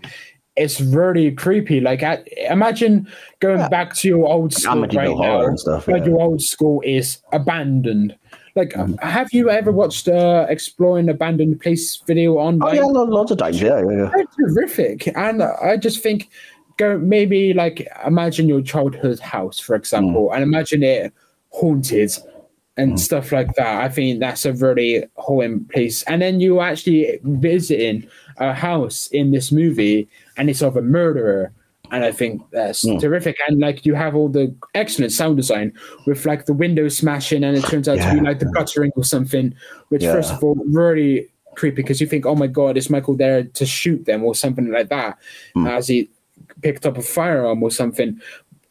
S2: it's really creepy. Like, I, imagine going back to your old school
S1: Amityville
S2: right now,
S1: and stuff, yeah. Mm-hmm.
S2: your old school is abandoned. Like, have you ever watched uh, exploring abandoned place video on?
S1: oh, yeah, lo- loads of times, yeah, yeah, yeah.
S2: they're terrific. And I just think go maybe like imagine your childhood house, for example, and imagine it haunted and mm. stuff like that. I think that's a really haunting place. And then you're actually visiting a house in this movie and it's of a murderer. And I think that's mm. terrific. And like you have all the excellent sound design with like the window smashing and it turns out to be like the guttering or something, which
S1: Yeah.
S2: first of all really creepy because you think, oh my god, is Michael there to shoot them or something like that mm. as he picked up a firearm or something.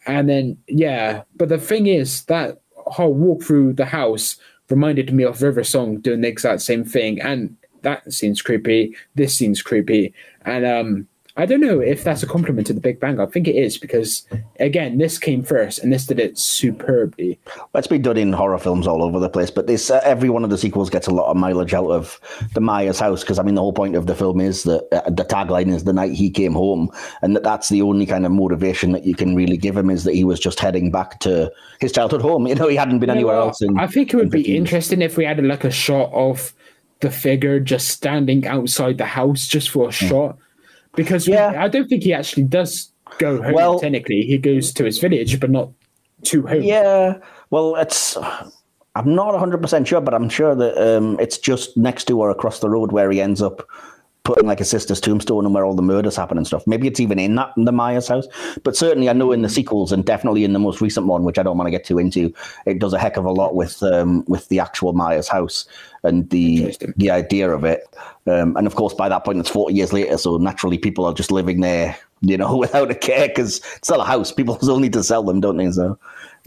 S2: And then yeah, but the thing is that whole walk through the house reminded me of River Song doing the exact same thing, and that seems creepy. This seems creepy, and um, I don't know if that's a compliment to the Big Bang. I think it is because again, this came first, and this did it superbly.
S1: It's been done in horror films all over the place, but this uh, every one of the sequels gets a lot of mileage out of the Myers house because I mean the whole point of the film is that uh, the tagline is the night he came home, and that that's the only kind of motivation that you can really give him is that he was just heading back to his childhood home. You know, he hadn't been anywhere else. In,
S2: I think it would be
S1: 15
S2: interesting if we had like a shot of the figure just standing outside the house just for a shot, because.
S1: Yeah.
S2: I don't think he actually does go home.
S1: Well-
S2: technically, he goes to his village, but not to home.
S1: Yeah, well, it's. I'm not 100 percent sure, but I'm sure that um, it's just next to or across the road where he ends up putting like a sister's tombstone and where all the murders happen and stuff. Maybe it's even in that in the Myers house, but certainly I know in the sequels and definitely in the most recent one, which I don't want to get too into, it does a heck of a lot with um, with the actual Myers house and the the idea of it. Um, and of course, by that point, it's 40 years later, so naturally people are just living there, you know, without a care because it's still a house. People still need to sell them, don't they? So.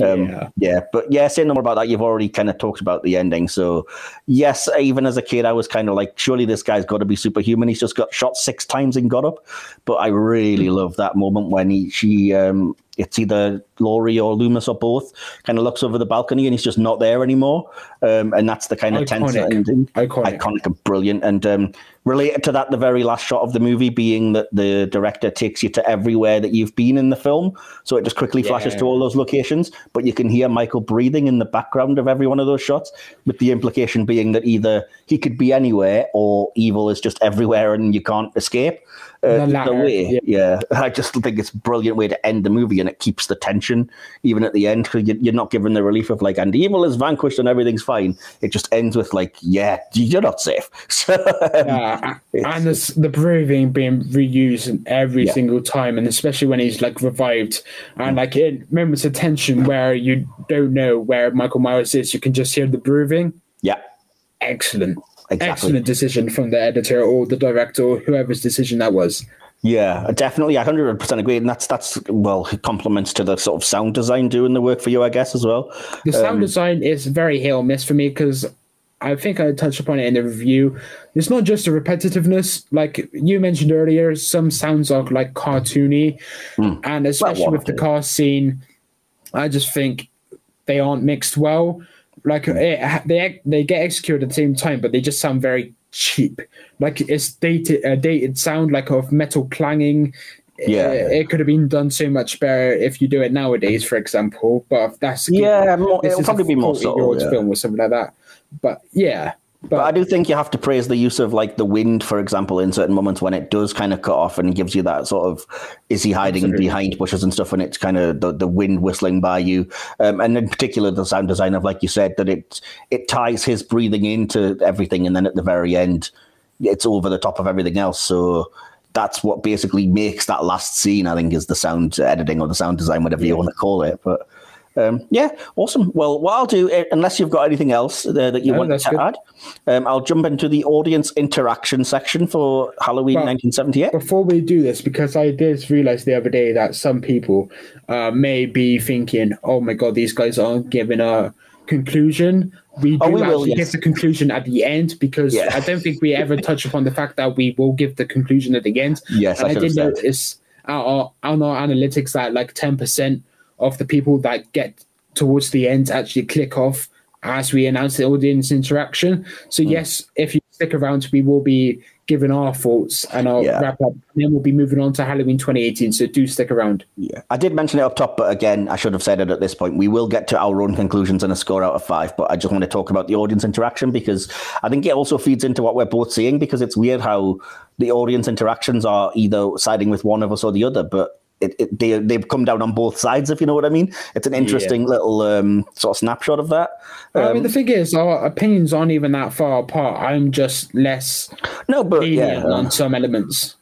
S1: Um,
S2: Yeah.
S1: yeah, but yeah, saying no more about that, you've already kind of talked about the ending. So, yes, even as a kid, I was kind of like, surely this guy's got to be superhuman. He's just got shot six times and got up. But I really love that moment when he, she, um, it's either Laurie or Loomis or both, kind of looks over the balcony and he's just not there anymore. Um, and that's the kind of tense
S2: Iconic.
S1: ending.
S2: Iconic.
S1: Iconic and brilliant. And um, related to that, the very last shot of the movie being that the director takes you to everywhere that you've been in the film. So it just quickly flashes
S2: Yeah.
S1: to all those locations, but you can hear Michael breathing in the background of every one of those shots, with the implication being that either he could be anywhere or evil is just everywhere and you can't escape. Uh,
S2: The
S1: way,
S2: yeah.
S1: yeah. I just think it's a brilliant way to end the movie and it keeps the tension even at the end because you're not given the relief of like, and evil is vanquished and everything's fine. It just ends with like, yeah, you're not safe. So,
S2: Yeah, and this, the breathing being reused every
S1: Yeah.
S2: single time, and especially when he's like revived, and like in moments of tension where you don't know where Michael Myers is, you can just hear the breathing.
S1: yeah,
S2: Excellent,
S1: Exactly.
S2: excellent decision from the editor or the director or whoever's decision that was.
S1: Yeah, definitely. I hundred percent agree, and that's that's well compliments to the sort of sound design doing the work for you, I guess, as well.
S2: The sound
S1: Um,
S2: design is very hit or miss for me because I think I touched upon it in the review. It's not just the repetitiveness, like you mentioned earlier. Some sounds are like cartoony, and especially with the car scene, I just think they aren't mixed well. Like it, they they get executed at the same time, but they just sound very cheap. Like it's dated, uh, dated sound like of metal clanging.
S1: Yeah.
S2: Uh, it could have been done so much better if you do it nowadays, for example. But that's
S1: Yeah, more, it'll probably be more
S2: 40-year-old
S1: subtle. Yeah.
S2: film or something like that. But yeah,
S1: But, I do think you have to praise the use of like the wind, for example, in certain moments when it does kind of cut off and gives you that sort of is he hiding Absolutely. behind bushes and stuff, and it's kind of the, the wind whistling by you, um, and in particular the sound design of like you said that it it ties his breathing into everything, and then at the very end, it's over the top of everything else. So that's what basically makes that last scene. I think is the sound editing or the sound design, whatever yeah. you want to call it, but. Um, yeah, awesome. Well, what I'll do, eh, unless you've got anything else uh, that you no, want to good. add, um, I'll jump into the audience interaction section for Halloween well, 1978.
S2: Before we do this, because I did realize the other day that some people uh, may be thinking, "Oh my god, these guys aren't giving a conclusion." We oh, do oh, we actually will, yes. give the conclusion at the end because yeah. I don't think we ever touch upon the fact that we will give the conclusion at the end.
S1: Yes,
S2: and I, I did notice our, our, our analytics that like ten percent of the people that get towards the end actually click off as we announce the audience interaction. So, mm. yes, if you stick around, we will be giving our thoughts and our yeah. wrap up. And then we'll be moving on to Halloween 2018. So, do stick around.
S1: Yeah, I did mention it up top, but again, I should have said it at this point. We will get to our own conclusions and a score out of five, but I just want to talk about the audience interaction because I think it also feeds into what we're both seeing because it's weird how the audience interactions are either siding with one of us or the other, but it, it, they they've come down on both sides, if you know what I mean. It's an interesting yeah. little um, sort of snapshot of that.
S2: Um, I mean, the um, thing is, our opinions aren't even that far apart. I'm just less
S1: no, but yeah,
S2: on some elements.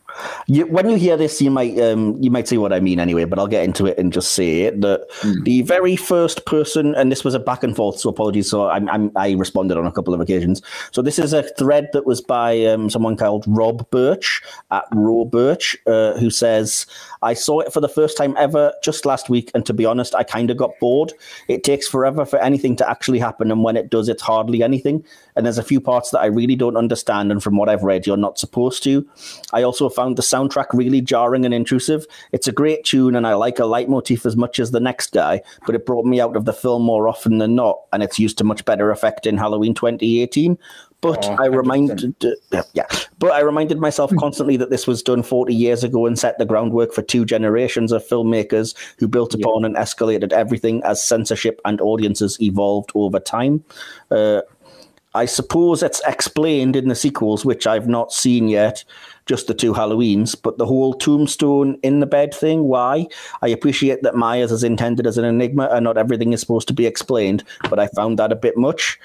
S1: You, when you hear this, you might um, you might see what I mean anyway, but I'll get into it and just say it. That mm. the very first person, and this was a back and forth, so apologies. So I'm, I'm, i responded on a couple of occasions. So this is a thread that was by um, someone called Rob Birch at Raw Birch, uh, who says, "I saw it for the first time ever just last week, and to be honest, I kind of got bored. It takes forever for anything to actually happen, and when it does, it's hardly anything. And there's a few parts that I really don't understand, and from what I've read, you're not supposed to. I also found the soundtrack really jarring and intrusive. It's a great tune, and I like a leitmotif as much as the next guy, but it brought me out of the film more often than not, and it's used to much better effect in Halloween 2018. But oh, I reminded, uh, yeah, but I reminded myself constantly that this was done 40 years ago and set the groundwork for two generations of filmmakers who built upon yeah. and escalated everything as censorship and audiences evolved over time. Uh, I suppose it's explained in the sequels, which I've not seen yet, just the two Halloweens, but the whole tombstone in the bed thing, why? I appreciate that Myers is intended as an enigma and not everything is supposed to be explained, but I found that a bit much.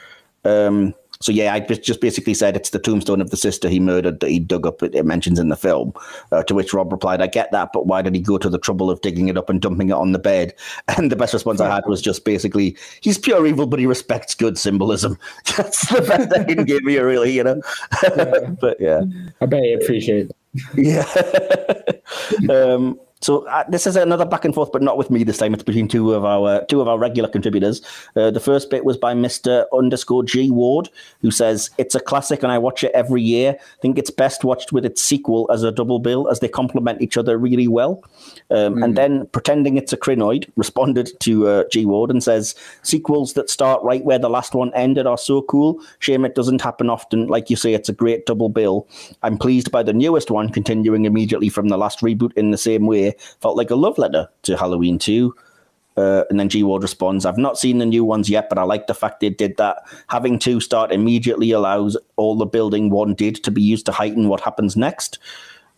S1: Um, so yeah, I just basically said it's the tombstone of the sister he murdered that he dug up. It mentions in the film. Uh, to which Rob replied, "I get that, but why did he go to the trouble of digging it up and dumping it on the bed?" And the best response I had was just basically, "He's pure evil, but he respects good symbolism." That's the best they can give me, really, you know. Yeah. but yeah,
S2: I bet he appreciate.
S1: It. Yeah. um, so uh, this is another back and forth, but not with me this time. It's between two of our two of our regular contributors. Uh, the first bit was by Mister Underscore G Ward, who says it's a classic and I watch it every year. I think it's best watched with its sequel as a double bill, as they complement each other really well. Um, mm. And then pretending it's a crinoid responded to uh, G Ward and says sequels that start right where the last one ended are so cool. Shame it doesn't happen often. Like you say, it's a great double bill. I'm pleased by the newest one continuing immediately from the last reboot in the same way felt like a love letter to Halloween 2. Uh, and then G Ward responds, I've not seen the new ones yet, but I like the fact they did that. Having two start immediately allows all the building one did to be used to heighten what happens next.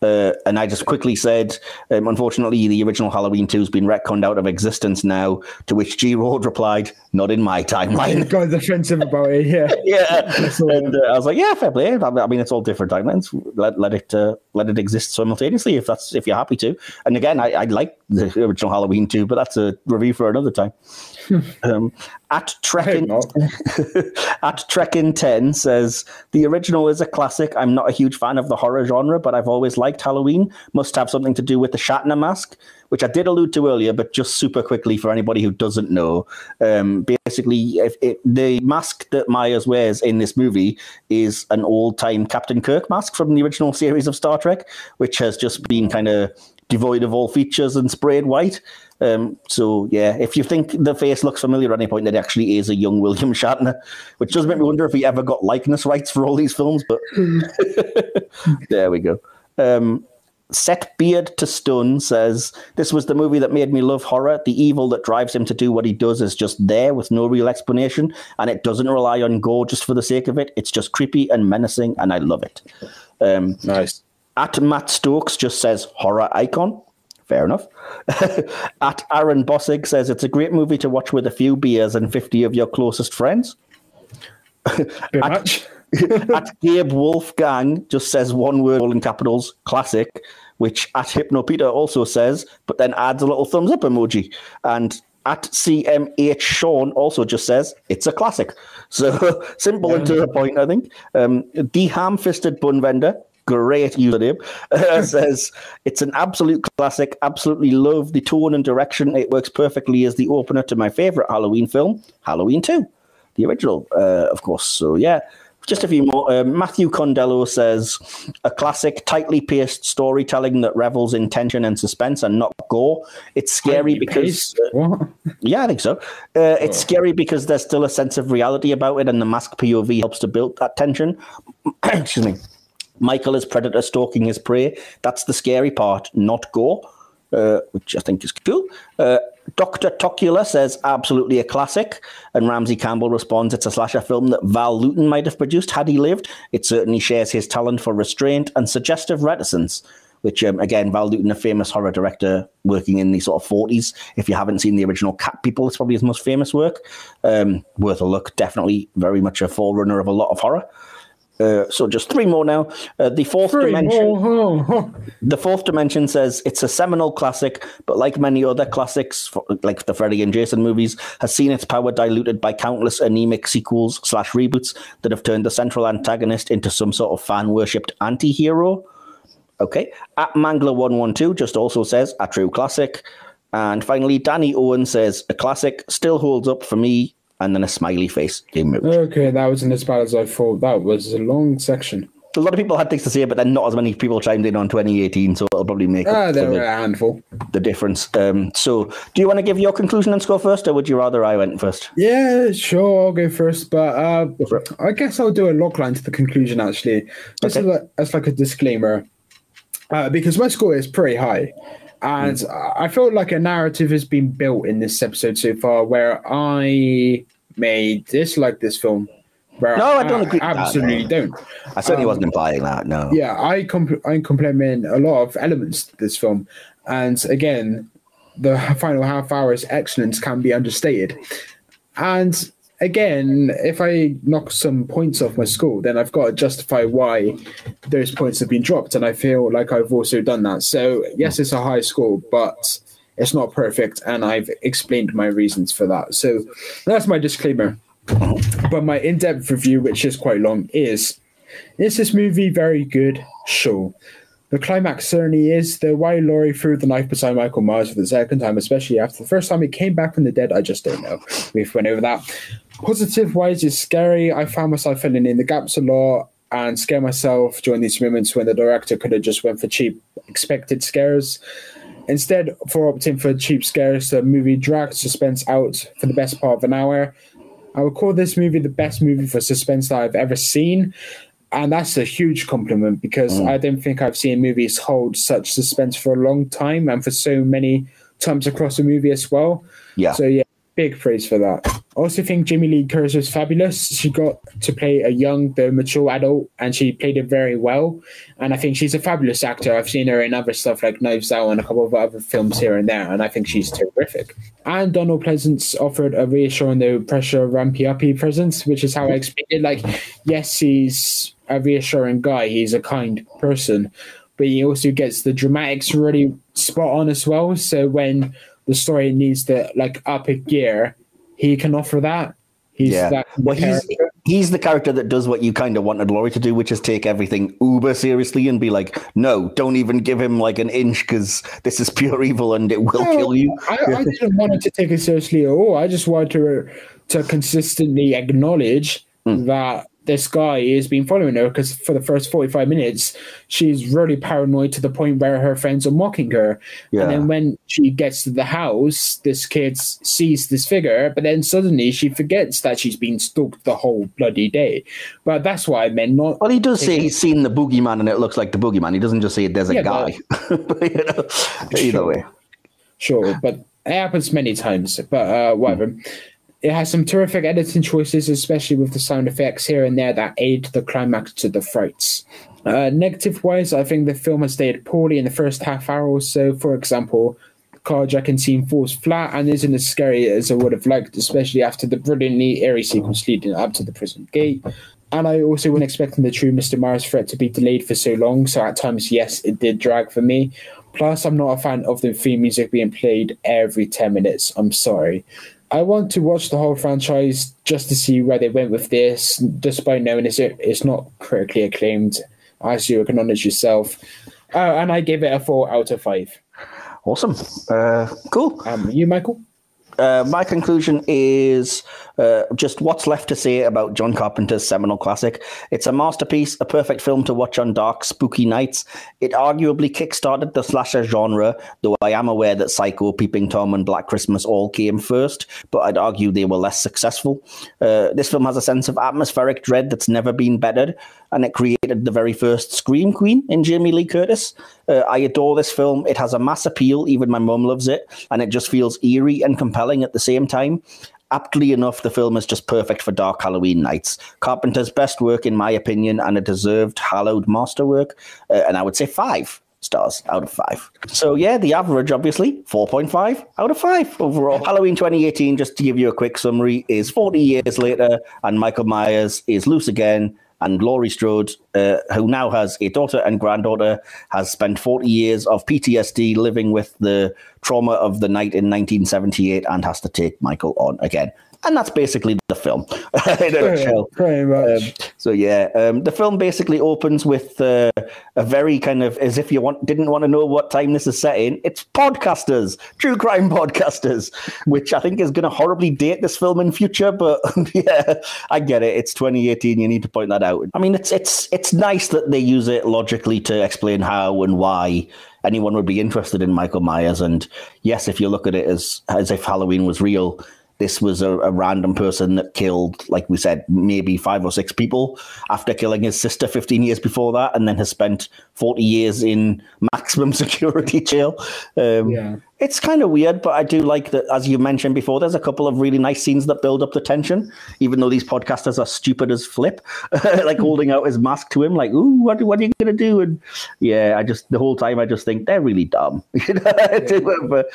S1: Uh, and I just quickly said, um, unfortunately, the original Halloween 2 has been retconned out of existence now. To which G Ward replied, Not in my timeline.
S2: Got defensive about it, yeah.
S1: yeah. and uh, I was like, Yeah, fair play. I mean, it's all different timelines. Let, let it uh, let it exist simultaneously if that's if you're happy to. And again, I, I like the original Halloween too, but that's a review for another time. um, at Trekkin at Trekkin Ten says the original is a classic. I'm not a huge fan of the horror genre, but I've always liked Halloween. Must have something to do with the Shatner mask, which I did allude to earlier, but just super quickly for anybody who doesn't know. Um, basically, if it, the mask that Myers wears in this movie is an old time Captain Kirk mask from the original series of Star Trek, which has just been kind of devoid of all features and sprayed white. Um, so yeah, if you think the face looks familiar at any point, it actually is a young William Shatner, which does make me wonder if he ever got likeness rights for all these films. But there we go. Um, Set Beard to Stone says, This was the movie that made me love horror. The evil that drives him to do what he does is just there with no real explanation, and it doesn't rely on gore just for the sake of it. It's just creepy and menacing, and I love it. Um,
S2: Nice.
S1: At Matt Stokes just says horror icon. Fair enough. At Aaron Bossig says it's a great movie to watch with a few beers and 50 of your closest friends.
S2: Much.
S1: at Gabe Wolfgang just says one word all in capitals, classic, which at Hypnopeter also says, but then adds a little thumbs up emoji. And at CMH Sean also just says it's a classic. So simple and to the point, I think. Um, the ham fisted bun vendor, great username, uh, says it's an absolute classic. Absolutely love the tone and direction. It works perfectly as the opener to my favorite Halloween film, Halloween 2, the original, uh, of course. So, yeah. Just a few more. Uh, Matthew Condello says a classic, tightly paced storytelling that revels in tension and suspense and not gore. It's scary because
S2: what?
S1: yeah, I think so. Uh, it's scary because there's still a sense of reality about it, and the mask POV helps to build that tension. Excuse me. Michael is predator stalking his prey. That's the scary part, not gore, uh, which I think is cool. Uh, Dr. Tocula says absolutely a classic, and Ramsey Campbell responds it's a slasher film that Val Lewton might have produced had he lived. It certainly shares his talent for restraint and suggestive reticence. Which um, again, Val Lewton, a famous horror director working in the sort of forties. If you haven't seen the original Cat People, it's probably his most famous work. Um, worth a look. Definitely, very much a forerunner of a lot of horror. Uh, so just three more now. Uh, the fourth
S2: Three
S1: dimension.
S2: more.
S1: The fourth dimension says it's a seminal classic, but like many other classics, for- like the Freddy and Jason movies, has seen its power diluted by countless anemic sequels slash reboots that have turned the central antagonist into some sort of fan worshipped anti-hero. Okay. At Mangler112 just also says a true classic. And finally, Danny Owen says a classic still holds up for me, and then a smiley face emoji.
S2: Okay, that wasn't as bad as I thought. That was a long section.
S1: A lot of people had things to say, but then not as many people chimed in on 2018, so it'll probably make
S2: Ah, there were a handful.
S1: the difference. Um, so, do you want to give your conclusion and score first, or would you rather I went first?
S2: Yeah, sure, I'll go first, but uh,
S1: it.
S2: I guess I'll do a log line to the conclusion. Actually, this
S1: Okay.
S2: is like, that's like a disclaimer, uh, because my score is pretty high, and I felt like a narrative has been built in this episode so far where I may dislike this film. Where
S1: No, I don't agree that,
S2: Absolutely
S1: no.
S2: don't.
S1: I certainly
S2: Um,
S1: wasn't implying that. No.
S2: yeah, I comp- I compliment a lot of elements to this film, and again, the final half hour's excellence can be understated. And again, if I knock some points off my score, then I've got to justify why those points have been dropped, and I feel like I've also done that. So yes, it's a high score, but it's not perfect, and I've explained my reasons for that. So that's my disclaimer. But my in-depth review, which is quite long, is is this movie very good? Sure. The climax certainly is, though why Laurie threw the knife beside Michael Myers for the second time, especially after the first time he came back from the dead, I just don't know. We've went over that. Positive ways is scary. I found myself filling in the gaps a lot and scare myself during these moments when the director could have just went for cheap expected scares. Instead, for opting for cheap scares, the movie dragged suspense out for the best part of an hour. I would call this movie the best movie for suspense that I've ever seen. And that's a huge compliment because mm. I don't think I've seen movies hold such suspense for a long time and for so many times across a movie as well.
S1: Yeah.
S2: So, yeah, big praise for that. I also think Jamie Lee Curtis was fabulous. She got to play a young, though mature adult, and she played it very well. And I think she's a fabulous actor. I've seen her in other stuff like Knives Out and a couple of other films here and there, and I think she's terrific. And Donald Pleasence offered a reassuring, though pressure rampy uppy presence, which is how I it. Like, yes, he's a reassuring guy, he's a kind person, but he also gets the dramatics really spot on as well. So when the story needs to like up a gear, he can offer that. He's
S1: Yeah.
S2: that
S1: Well, he's
S2: character.
S1: he's the character that does what you kind of wanted Laurie to do, which is take everything uber seriously and be like, no, don't even give him like an inch because this is pure evil and it will
S2: No,
S1: kill you.
S2: I, I didn't want it to take it seriously at all. I just wanted to to consistently acknowledge
S1: Hmm.
S2: that this guy has been following her because for the first 45 minutes she's really paranoid to the point where her friends are mocking her
S1: Yeah.
S2: and then when she gets to the house this kid sees this figure but then suddenly she forgets that she's been stalked the whole bloody day but that's what i meant not
S1: Well, he does say he's seen the boogeyman and it looks like the boogeyman. He doesn't just say there's a
S2: Yeah,
S1: guy. but, you know, either
S2: Sure.
S1: way.
S2: sure but it happens many times but uh whatever it has some terrific editing choices especially with the sound effects here and there that aid the climax to the frights uh, negative wise i think the film has stayed poorly in the first half hour or so for example carjacking scene falls flat and isn't as scary as i would have liked especially after the brilliantly eerie sequence leading up to the prison gate and I also wasn't expecting the true Mr. Myers threat to be delayed for so long, so at times, yes, it did drag for me. Plus, I'm not a fan of the theme music being played every 10 minutes. I'm sorry. I want to watch the whole franchise just to see where they went with this, despite knowing it's, it's not critically acclaimed, as you acknowledge yourself. Uh, and I give it a 4 out of 5.
S1: Awesome. Uh, cool.
S2: Um, you, Michael?
S1: Uh, my conclusion is uh, just what's left to say about John Carpenter's seminal classic. It's a masterpiece, a perfect film to watch on dark, spooky nights. It arguably kickstarted the slasher genre, though I am aware that Psycho, Peeping Tom, and Black Christmas all came first, but I'd argue they were less successful. Uh, this film has a sense of atmospheric dread that's never been bettered, and it created the very first Scream Queen in Jamie Lee Curtis. Uh, I adore this film. It has a mass appeal, even my mum loves it, and it just feels eerie and compelling at the same time. Aptly enough, the film is just perfect for dark Halloween nights. Carpenter's best work, in my opinion, and a deserved hallowed masterwork. Uh, and I would say five stars out of five. So, yeah, the average, obviously, 4.5 out of five overall. Halloween 2018, just to give you a quick summary, is 40 years later, and Michael Myers is loose again. And Laurie Strode, uh, who now has a daughter and granddaughter, has spent 40 years of PTSD living with the trauma of the night in 1978 and has to take Michael on again. And that's basically the film in a nutshell.
S2: Much.
S1: Um, so yeah, um, the film basically opens with uh, a very kind of as if you want didn't want to know what time this is set in. It's podcasters, true crime podcasters, which I think is going to horribly date this film in future. But yeah, I get it. It's 2018. You need to point that out. I mean, it's it's it's nice that they use it logically to explain how and why anyone would be interested in Michael Myers. And yes, if you look at it as as if Halloween was real, this was a, a, random person that killed, like we said, maybe five or six people after killing his sister 15 years before that, and then has spent 40 years in maximum security jail. Um,
S2: Yeah.
S1: It's kind of weird, but I do like that, as you mentioned before, there's a couple of really nice scenes that build up the tension, even though these podcasters are stupid as flip, like holding out his mask to him, like, ooh, what, what are you going to do? And yeah, I just, the whole time, I just think they're really dumb. You know, I do, but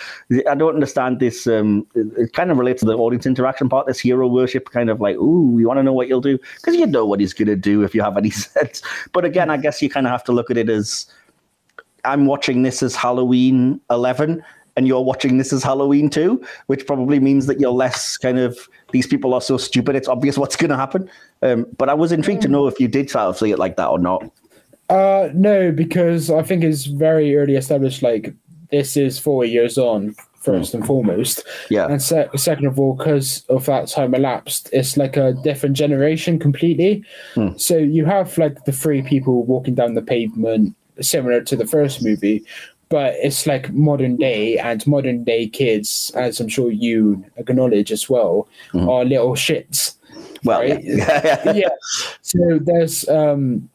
S1: I don't understand this. Um, it, it kind of relates to the audience interaction part, this hero worship kind of like, ooh, you want to know what you'll do? Because you know what he's going to do if you have any sense. But again, I guess you kind of have to look at it as I'm watching this as Halloween 11 and you're watching this as Halloween too, which probably means that you're less kind of these people are so stupid, it's obvious what's going to happen. Um, but I was intrigued to know if you did sort of see it like that or not.
S2: Uh, no, because I think it's very early established. Like this is four years on, first and foremost,
S1: Yeah.
S2: and se- second of all, because of that time elapsed, it's like a different generation completely.
S1: Hmm.
S2: So you have like the three people walking down the pavement, similar to the first movie, but it's like modern day and modern day kids, as I'm sure you acknowledge as well, are little shits.
S1: Well,
S2: right?
S1: yeah.
S2: yeah. So there's um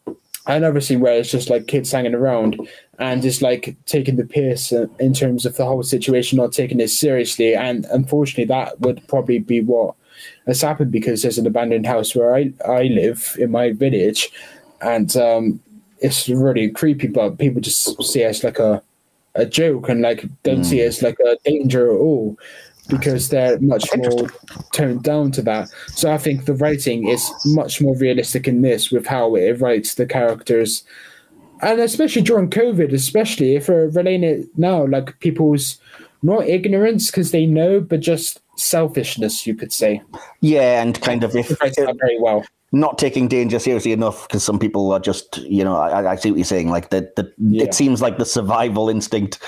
S2: another scene where it's just like kids hanging around and just like taking the piss in terms of the whole situation, not taking it seriously. And unfortunately, that would probably be what has happened because there's an abandoned house where I I live in my village, and um, it's really creepy. But people just see as like a a joke and like don't see it as like a danger at all because they're much more toned down to that. So I think the writing is much more realistic in this with how it writes the characters. And especially during COVID, especially if we're relating it now, like people's not ignorance because they know, but just selfishness, you could say.
S1: Yeah, and kind of if
S2: It writes that very well.
S1: Not taking danger seriously enough because some people are just you know I, I see what you're saying like that the,
S2: Yeah.
S1: it seems like the survival instinct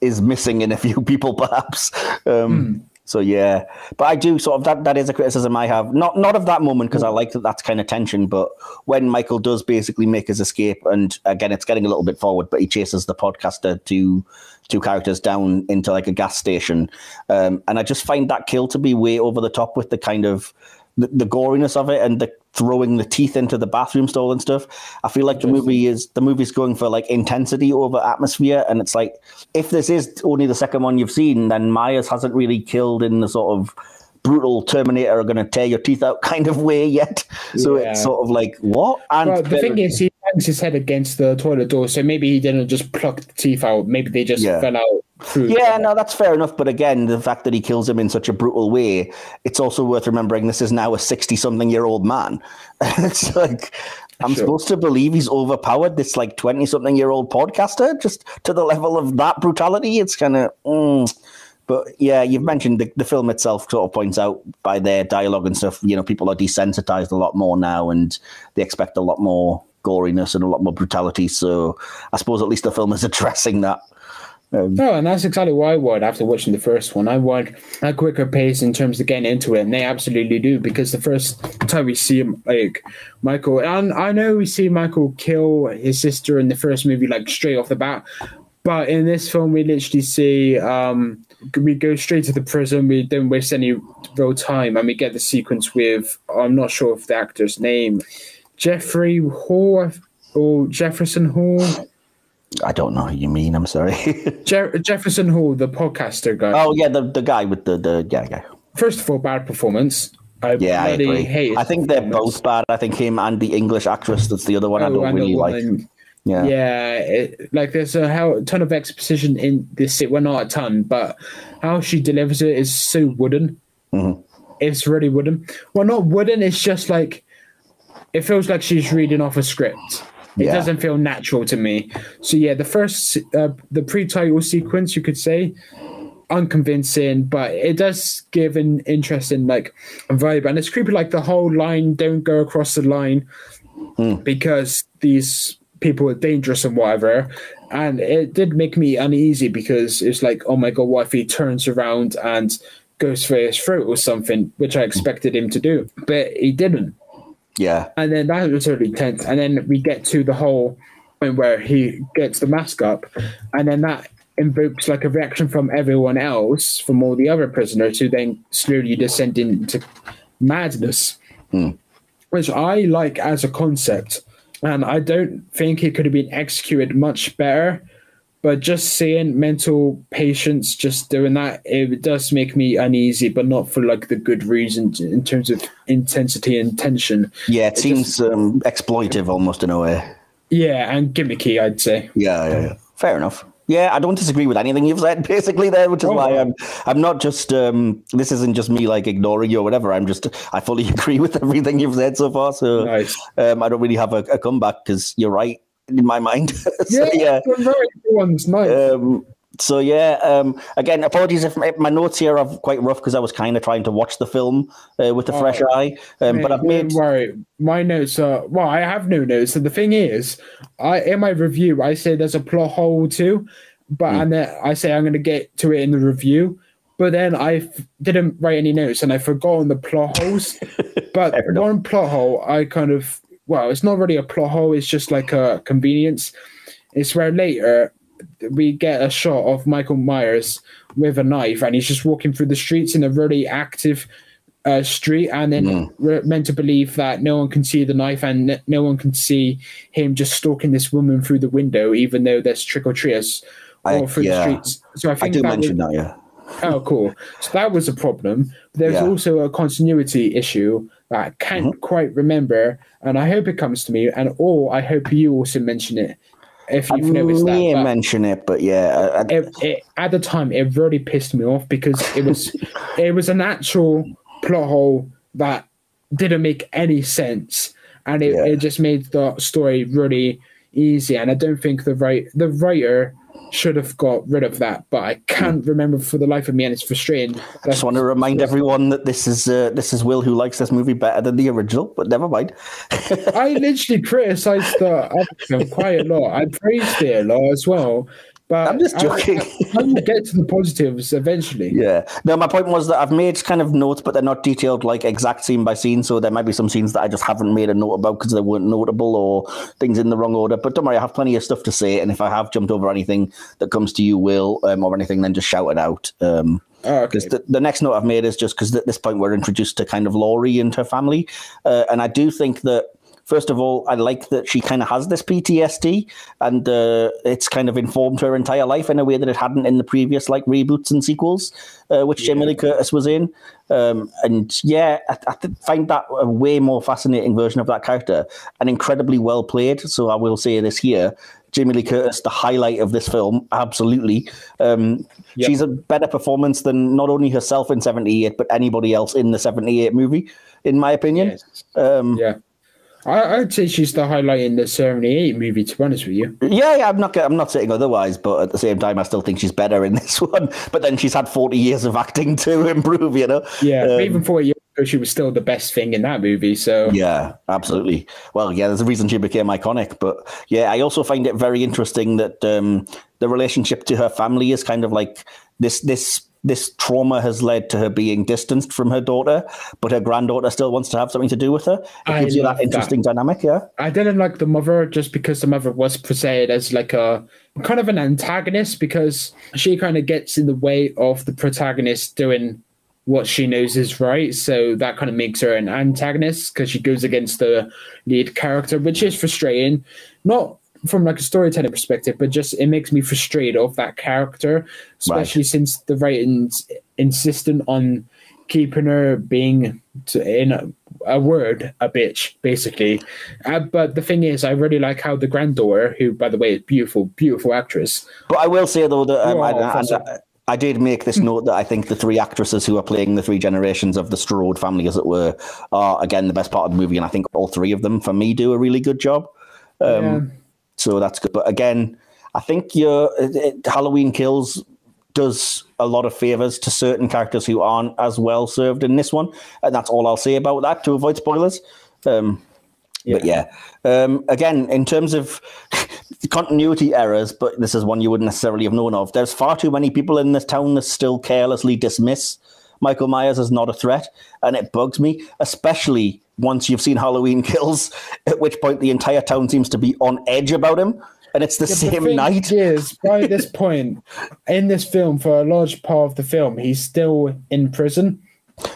S1: is missing in a few people perhaps um So yeah, but I do sort of that. That is a criticism I have. Not not of that moment because I like that that's kind of tension. But when Michael does basically make his escape, and again, it's getting a little bit forward, but he chases the podcaster to two characters down into like a gas station, um, and I just find that kill to be way over the top with the kind of the, the goriness of it and the throwing the teeth into the bathroom stall and stuff. I feel like the movie is the movie's going for like intensity over atmosphere, and it's like if this is only the second one you've seen, then Myers hasn't really killed in the sort of brutal Terminator are going to tear your teeth out kind of way yet. So
S2: Yeah.
S1: it's sort of like what? And
S2: Well, the thing is, he bangs his head against the toilet door, so maybe he didn't just pluck the teeth out. Maybe they just
S1: Yeah.
S2: fell out through.
S1: Yeah, no, that's fair enough. But again, the fact that he kills him in such a brutal way, it's also worth remembering this is now a 60 something year old man. it's like, I'm
S2: Sure.
S1: supposed to believe he's overpowered this like 20 something year old podcaster just to the level of that brutality. It's kind of, mm. but yeah, you've mentioned the, the film itself sort of points out by their dialogue and stuff, you know, people are desensitized a lot more now and they expect a lot more goriness and a lot more brutality. So I suppose at least the film is addressing that.
S2: Oh, and that's exactly what I want after watching the first one. I want a quicker pace in terms of getting into it, and they absolutely do because the first time we see him, like Michael, and I know we see Michael kill his sister in the first movie, like straight off the bat, but in this film we literally see um, we go straight to the prison. We don't waste any real time, and we get the sequence with I'm not sure of the actor's name, Jeffrey Hall or Jefferson Hall.
S1: I don't know who you mean. I'm sorry.
S2: Je- Jefferson Hall, the podcaster guy.
S1: oh yeah, the the guy with the the yeah yeah
S2: First of all, bad performance. I
S1: yeah. I agree. I think they're both bad. I think him and the English actress that's the other one. I
S2: Oh,
S1: don't
S2: and
S1: really like. Yeah.
S2: Yeah, it, like there's a how, ton of exposition in this. It well, not a ton, but how she delivers it is so wooden.
S1: Mhm.
S2: It's really wooden. Well, not wooden. It's just like it feels like she's reading off a script. It
S1: Yeah.
S2: doesn't feel natural to me. So yeah, the first uh, the pre-title sequence, you could say, unconvincing, but it does give an interesting like vibe, and it's creepy. Like the whole line, don't go across the line because these people are dangerous and whatever. And it did make me uneasy because it's like, oh my god, what if he turns around and goes for his throat or something, which I expected him to do, but he didn't.
S1: Yeah.
S2: And then that was really tense. And then we get to the whole point where he gets the mask up, and then that invokes like a reaction from everyone else, from all the other prisoners, who then slowly descend into madness, hmm. which I like as a concept. And I don't think it could have been executed much better. But just seeing mental patients just doing that, it does make me uneasy, but not for like the good reasons in terms of intensity and tension.
S1: Yeah. It, seems um, exploitive almost in a way.
S2: Yeah, and gimmicky, I'd say.
S1: Yeah, yeah, yeah. Fair enough. Yeah, I don't disagree with anything you've said, basically there, which is
S2: Oh.
S1: why I'm I'm not just um this isn't just me like ignoring you or whatever. I'm just I fully agree with everything you've said so far. So
S2: Nice.
S1: um I don't really have a, a comeback because you're right in my mind. so, yeah.
S2: good ones, nice.
S1: Um, so yeah, um, again, apologies if my, my notes here are quite rough because I was kind of trying to watch the film uh, with a fresh
S2: Oh,
S1: eye. Um, but I've made
S2: worry, my notes are well. I have no notes. So the thing is, I in my review, I say there's a plot hole too, but
S1: Hmm.
S2: and then I say I'm going to get to it in the review. But then I f- didn't write any notes, and I forgot on the plot holes. but one plot hole, I kind of well, it's not really a plot hole. It's just like a convenience. It's where later we get a shot of Michael Myers with a knife, and he's just walking through the streets in a really active uh, street, and then
S1: Mm.
S2: we're meant to believe that no one can see the knife, and no one can see him just stalking this woman through the window, even though there's trick or treaters all through
S1: yeah.
S2: the streets. So I
S1: I do
S2: that
S1: mention
S2: was,
S1: that, yeah.
S2: oh, cool. So that was a problem. There's
S1: Yeah.
S2: also a continuity issue I can't
S1: Mm-hmm.
S2: quite remember, and I hope it comes to me, and or I hope you also mention it if you've noticed that. but-
S1: mention it, but yeah, I, I-
S2: it, it, at the time it really pissed me off because it was it was an actual plot hole that didn't make any sense and it,
S1: Yeah.
S2: it just made the story really easy and i don't think the right the writer should have got rid of that but i can't remember for the life of me and it's frustrating
S1: I just want to remind everyone that this is uh, this is Will who likes this movie better than the original, but never mind.
S2: I literally criticized the film quite a lot. I praised it a lot as well. But
S1: I'm just joking.
S2: I, will get to the positives eventually.
S1: Yeah. No, my point was that I've made kind of notes, but they're not detailed like exact scene by scene. So there might be some scenes that I just haven't made a note about because they weren't notable or things in the wrong order. But don't worry, I have plenty of stuff to say. And if I have jumped over anything that comes to you, Will, um, or anything, then just shout it out. Um,
S2: Oh, okay.
S1: because the, the next note I've made is just because at this point we're introduced to kind of Laurie and her family, uh, and I do think that first of all I like that she kind of has this PTSD, and uh, it's kind of informed her entire life in a way that it hadn't in the previous like reboots and sequels, uh, which Jamie Lee Curtis was in. Um, and yeah, I, I find that a way more fascinating version of that character and incredibly well played. So I will say this here. Jamie Lee Curtis, the highlight of this film, absolutely. Um,
S2: Yep.
S1: She's a better performance than not only herself in 78, but anybody else in the 78 movie, in my opinion.
S2: Yes.
S1: Um,
S2: Yeah. I, I'd say she's the highlight in the 78 movie, to be honest with you.
S1: yeah, yeah, I'm not, I'm not saying otherwise, but at the same time, I still think she's better in this one. But then she's had 40 years of acting to improve, you know?
S2: Yeah,
S1: Um,
S2: even 40 years ago, she was still the best thing in that movie. So,
S1: Yeah, absolutely. Well, yeah, there's a reason she became iconic. But yeah, I also find it very interesting that um, the relationship to her family is kind of like this. This this trauma has led to her being distanced from her daughter, but her granddaughter still wants to have something to do with her. It
S2: I
S1: gives you that interesting dynamic. Yeah,
S2: I didn't like the mother just because the mother was portrayed as like a kind of an antagonist because she kind of gets in the way of the protagonist doing what she knows is right. So that kind of makes her an antagonist because she goes against the lead character, which is frustrating. Not from like a storytelling perspective, but just it makes me frustrated of that character, especially since the writings insistent on keeping her being to, in a, a word a bitch basically uh, but the thing is i really like how the granddaughter who by the way is beautiful beautiful actress
S1: but I will say though that um,
S2: Oh,
S1: I. I, I did make this note that I think the three actresses who are playing the three generations of the Strode family, as it were, are again the best part of the movie, and I think all three of them, for me, do a really good job. Um,
S2: yeah.
S1: So that's good. But again, I think your Halloween Kills does a lot of favors to certain characters who aren't as well served in this one, and that's all I'll say about that to avoid spoilers. Um, But yeah, um, again, in terms of continuity errors, but this is one you wouldn't necessarily have known of. There's far too many people in this town that still carelessly dismiss Michael Myers as not a threat, and it bugs me, especially once you've seen Halloween Kills, at which point the entire town seems to be on edge about him, and it's the
S2: The
S1: same
S2: thing
S1: night.
S2: is by this point in this film for a large part of the film he's still in prison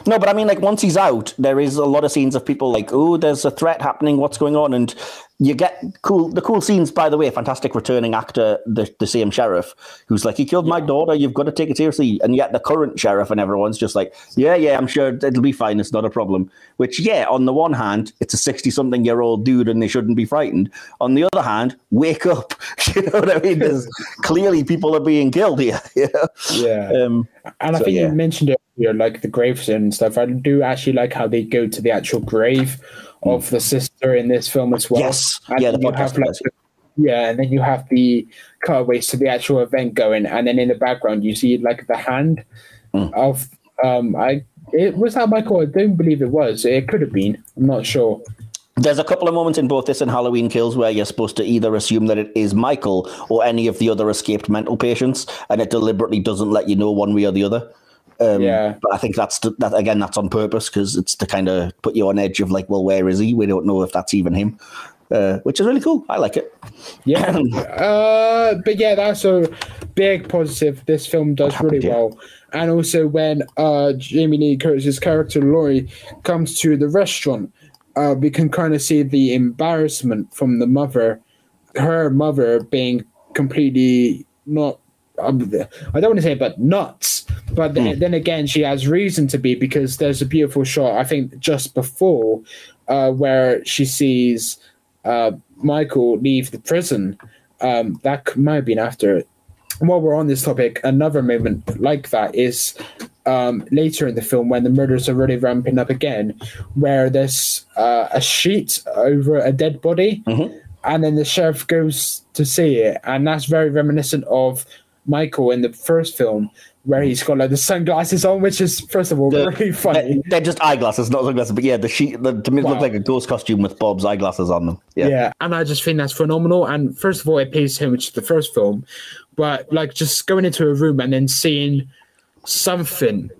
S1: No, but I mean, like once he's out, there is a lot of scenes of people like, "Oh, there's a threat happening. What's going on?" And you get cool. The cool scenes, by the way, fantastic returning actor, the the same sheriff, who's like, "He killed my daughter. You've got to take it seriously." And yet the current sheriff and everyone's just like, "Yeah, yeah, I'm sure it'll be fine. It's not a problem." Which, yeah, on the one hand, it's a sixty-something-year-old dude, and they shouldn't be frightened. On the other hand, wake up. you know what I mean? There's clearly people are being killed here. you know?
S2: yeah
S1: Um,
S2: And I
S1: So,
S2: think
S1: yeah.
S2: you mentioned it earlier, like the graves and stuff. I do actually like how they go to the actual grave of the sister in this film as well.
S1: Yes.
S2: And
S1: Yeah, the
S2: then you
S1: podcast
S2: have, like, the- yeah, and then you have the cutaways to the actual event going, and then in the background you see like the hand
S1: Hmm.
S2: of um I it was that Michael. I don't believe it was. It could have been. I'm not sure.
S1: There's a couple of moments in both this and Halloween Kills where you're supposed to either assume that it is Michael or any of the other escaped mental patients, and it deliberately doesn't let you know one way or the other. Um,
S2: Yeah.
S1: But I think that's that again. That's on purpose because it's to kind of put you on edge of like, well, where is he? We don't know if that's even him, uh, which is really cool. I like it.
S2: Yeah. uh, but yeah, that's a big positive. This film does really
S1: yeah.
S2: well. And also when uh, Jamie Lee Curtis's character Laurie comes to the restaurant, uh, we can kind of see the embarrassment from the mother, her mother being completely not. Um, I don't want to say, but nuts. But then, then again, she has reason to be because there's a beautiful shot. I think just before, uh, where she sees uh, Michael leave the prison. Um, that might have been after it. While we're on this topic, another moment like that is um, later in the film when the murders are really ramping up again, where there's uh, a sheet over a dead body, and then the sheriff goes to see it, and that's very reminiscent of Michael in the first film, where he's got like the sunglasses on, which is first of all
S1: The-
S2: really funny.
S1: They're, just eyeglasses, not sunglasses. But yeah, the sheet the, to me
S2: Wow.
S1: looked like a ghost costume with Bob's eyeglasses on them. Yeah.
S2: Yeah. and I just think that's phenomenal. And first of all, it pays homage to the first film, but like just going into a room and then seeing something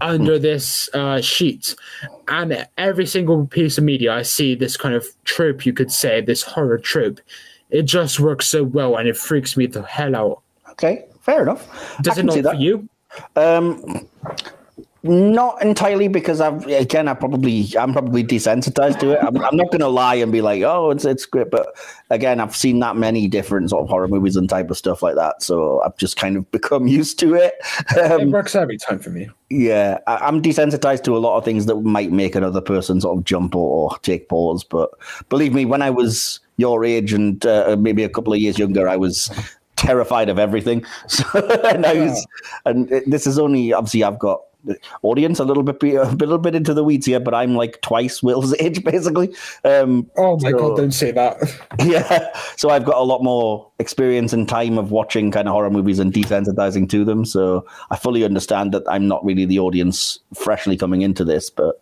S2: under this uh, sheet, and every single piece of media I see this kind of trope, you could say, this horror trope. It just works so well, and it freaks me the hell out.
S1: Okay, fair enough.
S2: Does
S1: I
S2: it not
S1: that.
S2: for you?
S1: Um, not entirely because I've again I probably I'm probably desensitized to it. I'm, I'm not going to lie and be like, oh, it's it's great, but again, I've seen that many different sort of horror movies and type of stuff like that, so I've just kind of become used to it.
S2: It
S1: Um,
S2: works every time for me.
S1: yeah, I, I'm desensitized to a lot of things that might make another person sort of jump or, or take pause. But believe me, when I was your age and uh, maybe a couple of years younger, I was terrified of everything. So, and was, and this is only obviously I've got audience a little bit a little bit into the weeds here, but I'm like twice Will's age basically. Um,
S2: Oh my
S1: So-
S2: god! Don't say that.
S1: yeah, so I've got a lot more experience and time of watching kind of horror movies and desensitizing to them. So I fully understand that I'm not really the audience freshly coming into this, but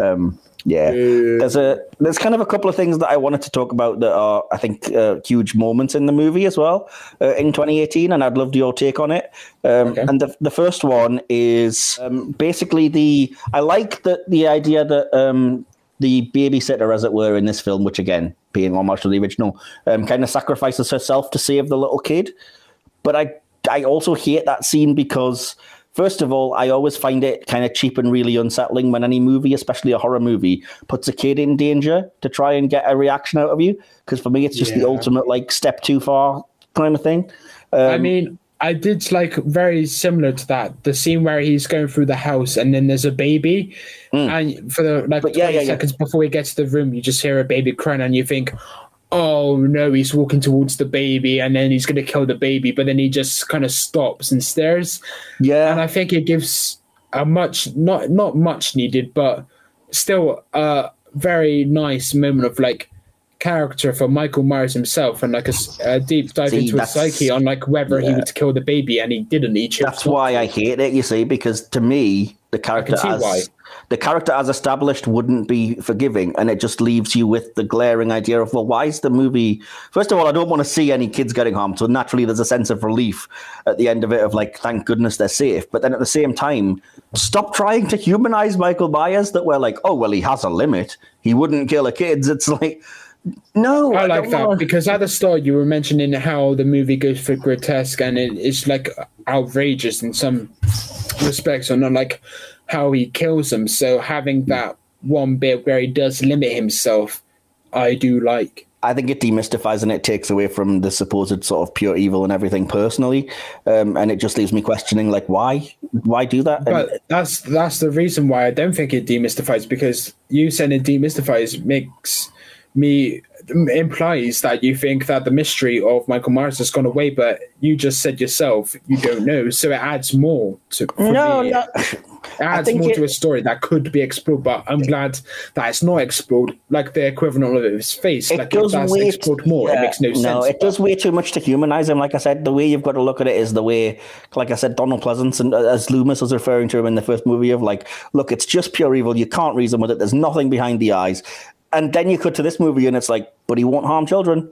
S1: um, yeah, there's a there's kind of a couple of things that I wanted to talk about that are I think uh, huge moments in the movie as well uh, in 2018, and I'd love your take on it. Um,
S2: Okay.
S1: And the the first one is um, basically the I like the the idea that. Um, the babysitter, as it were, in this film, which again, being homage to the original, um, kind of sacrifices herself to save the little kid. But I, I also hate that scene because, first of all, I always find it kind of cheap and really unsettling when any movie, especially a horror movie, puts a kid in danger to try and get a reaction out of you. Because for me, it's just the ultimate like step too far kind of thing. Um,
S2: I mean, I did like very similar to that. The scene where he's going through the house and then there's a baby, and for the like.
S1: But
S2: 20
S1: yeah, yeah.
S2: seconds before he gets to the room, you just hear a baby crying, and you think, "Oh no, he's walking towards the baby, and then he's gonna kill the baby." But then he just kind of stops and stares,
S1: yeah,
S2: and I think it gives a much not not much needed, but still a very nice moment of like character for Michael Myers himself and like a deep dive
S1: See,
S2: into his psyche on like whether he
S1: yeah.
S2: would kill the baby and he didn't. He
S1: That's why. I hate it. You see, because to me, the character as the character as established wouldn't be forgiving, and it just leaves you with the glaring idea of, well, why is the movie? First of all, I don't want to see any kids getting harmed, so naturally, there's a sense of relief at the end of it, of like, thank goodness they're safe. But then at the same time, stop trying to humanize Michael Myers. That we're like, oh well, he has a limit. He wouldn't kill a kids. It's like. No,
S2: I like
S1: don't
S2: that
S1: wanna-
S2: because at the start you were mentioning how the movie goes for grotesque and it, it's like outrageous in some respects, or not like how he kills them. So having that one bit where he does limit himself, I do like.
S1: I think it demystifies and it takes away from the supposed sort of pure evil and everything personally, um, and it just leaves me questioning like why, why do that? And-
S2: But that's that's the reason why I don't think it demystifies because you saying it demystifies makes me implies that you think that the mystery of Michael Myers has gone away, but you just said yourself you don't know, so it adds more to
S1: no,
S2: me.
S1: no,
S2: It adds more
S1: it-
S2: to a story that could be explored, but I'm glad that it's not explored like the equivalent of his face.
S1: it
S2: like
S1: does
S2: if that's
S1: way
S2: explored more, it makes no, sense.
S1: No, it does way too much to humanize him. Like I said, the way you've got to look at it is the way, like I said, Donald Pleasence and uh, as Loomis was referring to him in the first movie of like, look, it's just pure evil. You can't reason with it. There's nothing behind the eyes. And then you cut to this movie and it's like, but he won't harm children.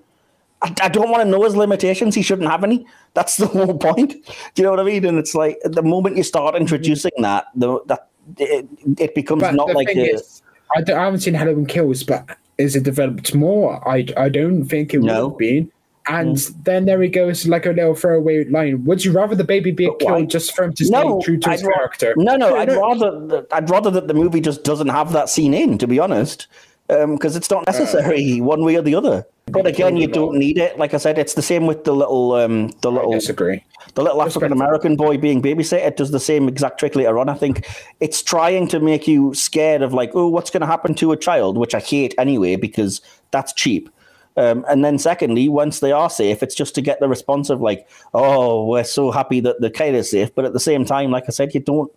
S1: I, I don't want to know his limitations. He shouldn't have any. That's the whole point. Do you know what I mean? And it's like the moment you start introducing that, the, that it, it becomes
S2: But
S1: not like a,
S2: is, I, don't- I haven't seen Halloween Kills, but is it developed more? I, I don't think it would
S1: No.
S2: have been. And then there he goes, like a little throwaway line. Would you rather the baby be
S1: But why?
S2: killed just for him to stay
S1: no,
S2: true to
S1: I'd ra-
S2: character?
S1: No, no, I'd rather I'd rather that the movie just doesn't have that scene in, to be honest, because it's not necessary one way or the other. But again, you don't need it. Like I said, it's the same with the little um, the
S2: I
S1: little
S2: disagree.
S1: the little African American boy being babysit. It does the same exact trick later on. I think it's trying to make you scared of like, oh, what's going to happen to a child, which I hate anyway because that's cheap. Um, and then secondly, once they are safe, it's just to get the response of like, oh, we're so happy that the kid is safe. But at the same time, like I said, you don't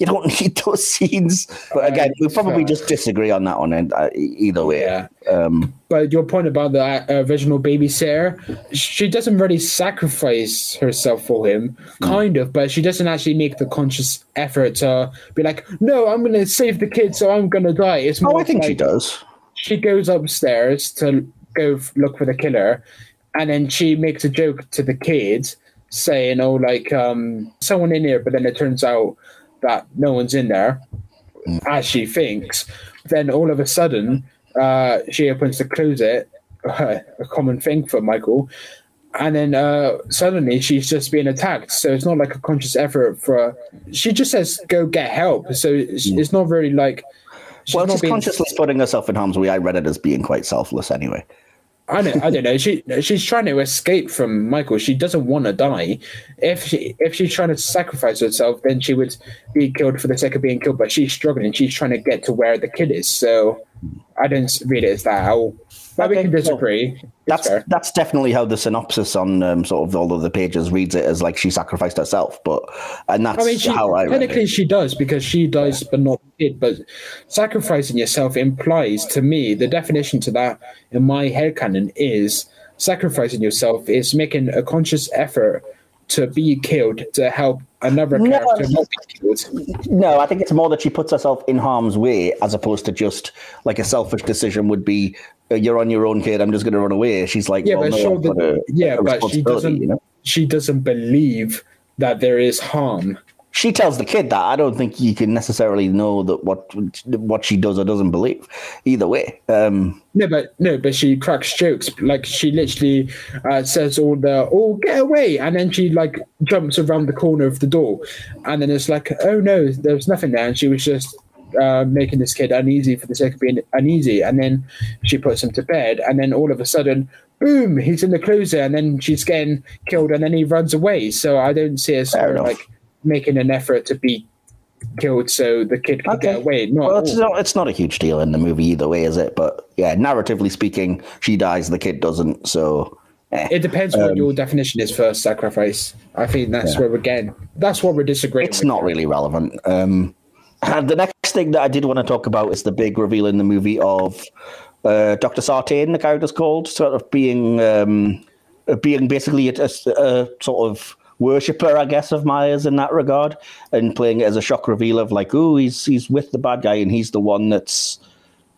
S1: you don't need those scenes. But again, we probably just disagree on that one. And uh, either way,
S2: Yeah.
S1: um,
S2: But your point about the uh, original babysitter, she doesn't really sacrifice herself for him,
S1: Hmm.
S2: kind of, but she doesn't actually make the conscious effort to be like, no, I'm going to save the kid, so I'm going to die. It's more
S1: oh, I think she does.
S2: she goes upstairs to go f- look for the killer, and then she makes a joke to the kid, saying, "Oh, like um, someone in here," but then it turns out that no one's in there, as she thinks. Then all of a sudden, uh, she opens the closet, a common thing for Michael, and then uh, suddenly she's just being attacked. So it's not like a conscious effort for. She just says, "Go get help." So it's, it's not really like. she's
S1: well, she's
S2: being-
S1: consciously putting herself in harm's way. I read it as being quite selfless anyway.
S2: I don't, I don't know. She she's trying to escape from Michael. She doesn't want to die. If she if she's trying to sacrifice herself, then she would be killed for the sake of being killed. But she's struggling. She's trying to get to where the kid is. So I don't read it as that. I'll, but we can disagree.
S1: That's
S2: fair.
S1: that's definitely how the synopsis on um, sort of all of the pages reads it as like she sacrificed herself, but and that's
S2: I mean, she,
S1: how I read
S2: technically she does because she dies, but not it. But sacrificing yourself implies to me the definition to that in my headcanon is sacrificing yourself is making a conscious effort to be killed to help another
S1: No.
S2: character killed.
S1: No, I think it's more that she puts herself in harm's way as opposed to just like a selfish decision would be, uh, "You're on your own, kid. I'm just going to run away." She's like,
S2: Yeah,
S1: well,
S2: but
S1: no,
S2: sure,
S1: I've
S2: the,
S1: a-
S2: yeah, but she doesn't.
S1: You know?
S2: She doesn't believe that there is harm.
S1: She tells the kid that. I don't think you can necessarily know that what what she does or doesn't believe. Either way, um,
S2: No, but no, but she cracks jokes. Like she literally uh, says all the "oh get away," and then she like jumps around the corner of the door, and then it's like, "oh no, there's nothing there," and she was just uh, making this kid uneasy for the sake of being uneasy, and then she puts him to bed, and then all of a sudden, boom, he's in the closet, and then she's getting killed, and then he runs away. So I don't see
S1: enough.
S2: like making an effort to be killed so the kid can get away. Not
S1: well, it's not it's not a huge deal in the movie either way, is it? But yeah, narratively speaking, she dies, the kid doesn't. So eh.
S2: It depends what your definition is for sacrifice. I think that's where we're getting. That's what we're disagreeing.
S1: it's
S2: with.
S1: not really relevant. Um, and the next thing that I did want to talk about is the big reveal in the movie of uh, Doctor Sartain, the character's called, sort of being um, uh, being basically a, a- a sort of worshipper, I guess, of Myers in that regard, and playing it as a shock reveal of like, oh, he's he's with the bad guy, and he's the one that's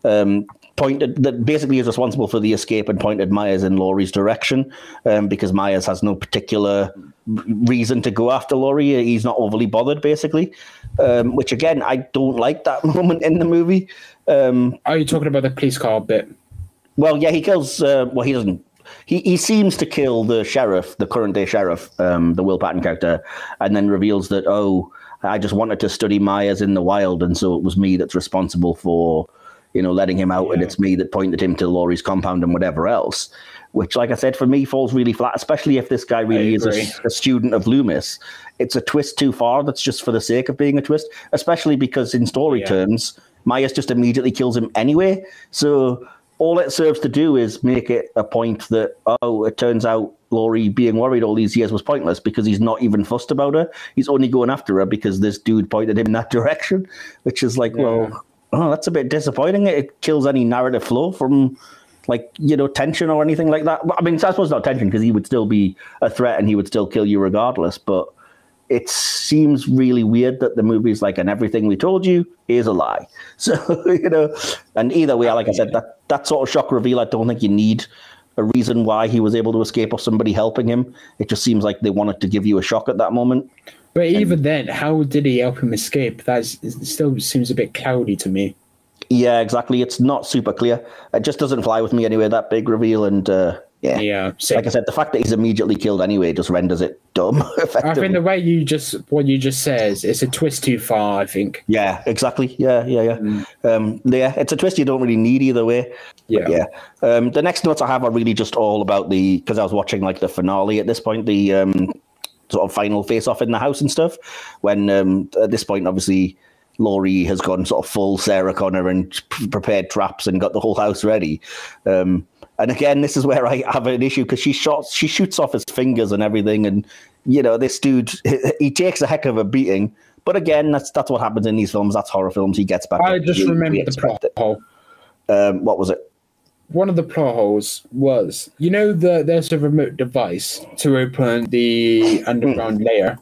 S1: um, pointed that basically is responsible for the escape and pointed Myers in Laurie's direction um, because Myers has no particular reason to go after Laurie. He's not overly bothered, basically. Um, which again, I don't like that moment in the movie. Um,
S2: Are you talking about the police car bit?
S1: well, yeah, he kills. Uh, well, he doesn't. He he seems to kill the sheriff, the current day sheriff, um, the Will Patton character, and then reveals that oh, I just wanted to study Myers in the wild, and so it was me that's responsible for, you know, letting him out, and it's me that pointed him to Laurie's compound and whatever else. Which, like I said, for me falls really flat, especially if this guy really is a, a student of Loomis. It's a twist too far. That's just for the sake of being a twist, especially because in story
S2: Yeah.
S1: terms, Myers just immediately kills him anyway. So all it serves to do is make it a point that oh, it turns out Laurie being worried all these years was pointless because he's not even fussed about her. He's only going after her because this dude pointed him in that direction, which is like, well, oh, that's a bit disappointing. It kills any narrative flow from like you know tension or anything like that. I mean, I suppose not tension because he would still be a threat and he would still kill you regardless. But it seems really weird that the movie's like, and everything we told you is a lie. So you know, and either way, like I said, that that sort of shock reveal, I don't think you need a reason why he was able to escape or somebody helping him. It just seems like they wanted to give you a shock at that moment.
S2: But even then, how did he help him escape? That still seems a bit cloudy to me.
S1: Yeah, exactly. It's not super clear. It just doesn't fly with me anyway. That big reveal, and uh, yeah,
S2: Yeah, same.
S1: like I said, the fact that he's immediately killed anyway just renders it dumb.
S2: I think the way you just what you just says it's a twist too far. I think.
S1: Yeah, exactly. Yeah, yeah, yeah. Um, yeah, it's a twist you don't really need either way.
S2: Yeah.
S1: yeah. Um, the next notes I have are really just all about the because I was watching like the finale at this point, the um, sort of final face off in the house and stuff. When um, at this point, obviously. Laurie has gone sort of full Sarah Connor and prepared traps and got the whole house ready. Um, and again, this is where I have an issue because she shots, she shoots off his fingers and everything, and you know this dude, he takes a heck of a beating. But again, that's that's what happens in these films. That's horror films. He gets back.
S2: I just remembered the plot hole.
S1: Um, what was it?
S2: One of the plot holes was, you know, the there's a remote device to open the underground layer.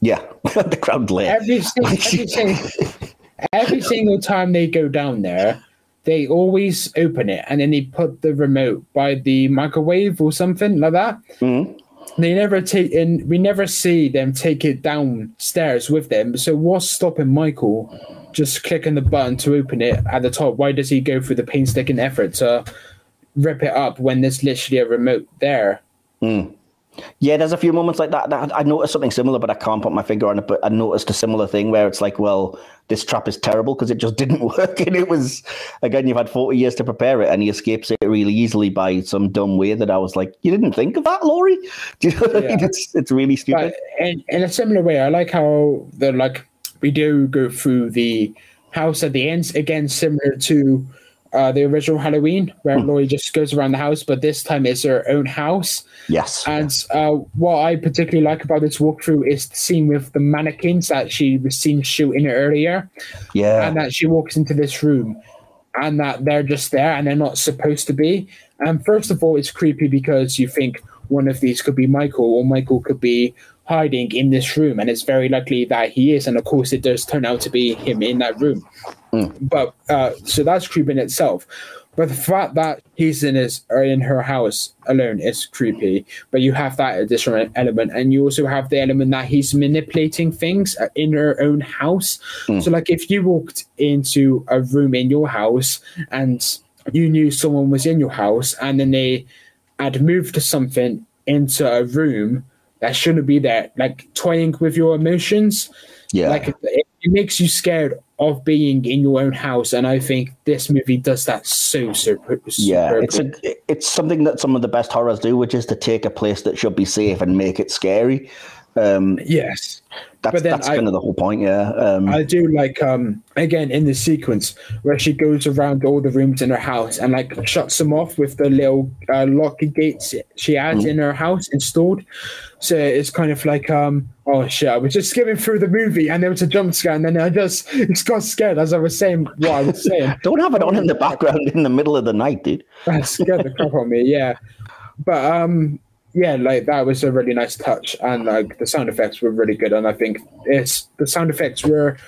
S1: Yeah, the crowd layer.
S2: Every, every, every single time they go down there, they always open it and then they put the remote by the microwave or something like that.
S1: Mhm.
S2: they never take in. We never see them take it downstairs with them. So what's stopping Michael just clicking the button to open it at the top? Why does he go through the painstaking effort to rip it up when there's literally a remote there?
S1: Yeah, there's a few moments like that, that I noticed something similar, but I can't put my finger on it. But I noticed a similar thing where it's like, well, this trap is terrible because it just didn't work, and it was again, you've had 40 years to prepare it, and he escapes it really easily by some dumb way that I was like, you didn't think of that, Laurie? Do you know what I mean? It's it's really stupid.
S2: But in, in a similar way, I like how the like we do go through the house at the end again, similar to uh, the original Halloween, where Laurie just goes around the house, but this time it's her own house.
S1: yes,
S2: And uh, what I particularly like about this walkthrough is the scene with the mannequins that she was seen shooting earlier,
S1: yeah,
S2: and that she walks into this room, and that they're just there and they're not supposed to be. And first of all, it's creepy because you think one of these could be Michael, or Michael could be hiding in this room, and it's very likely that he is. And of course, it does turn out to be him in that room. But uh, so that's creepy in itself. But the fact that he's in his or in her house alone is creepy. But you have that additional element, and you also have the element that he's manipulating things uh, in her own house. So, like, if you walked into a room in your house and you knew someone was in your house, and then they had moved something into a room that shouldn't be there, like toying with your emotions,
S1: yeah.
S2: like it, it makes you scared of being in your own house and i think this movie does that so so
S1: Yeah, it's a it's something that some of the best horrors do, which is to take a place that should be safe and make it scary. Um,
S2: yes
S1: that's
S2: But then
S1: that's
S2: I-
S1: kind of the whole point. Yeah, um,
S2: i do like um again in the sequence where she goes around all the rooms in her house and like shuts them off with the little uh, locky gates she has
S1: Mm.
S2: in her house installed so it's kind of like um oh shit i was just skimming through the movie and there was a jump scare and then i just just got scared as i was saying what i was saying
S1: don't have it on in the background in the middle of the night, dude.
S2: that scared the crap out of me. Yeah, but um, yeah, like that was a really nice touch, and like the sound effects were really good. And I think it's the sound effects were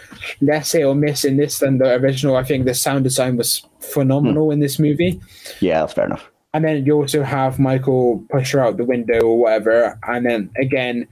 S2: less hit or miss in this than the original. I think the sound design was phenomenal hmm. in this movie.
S1: Yeah, that's fair enough.
S2: And then you also have Michael push her out the window or whatever, and then again.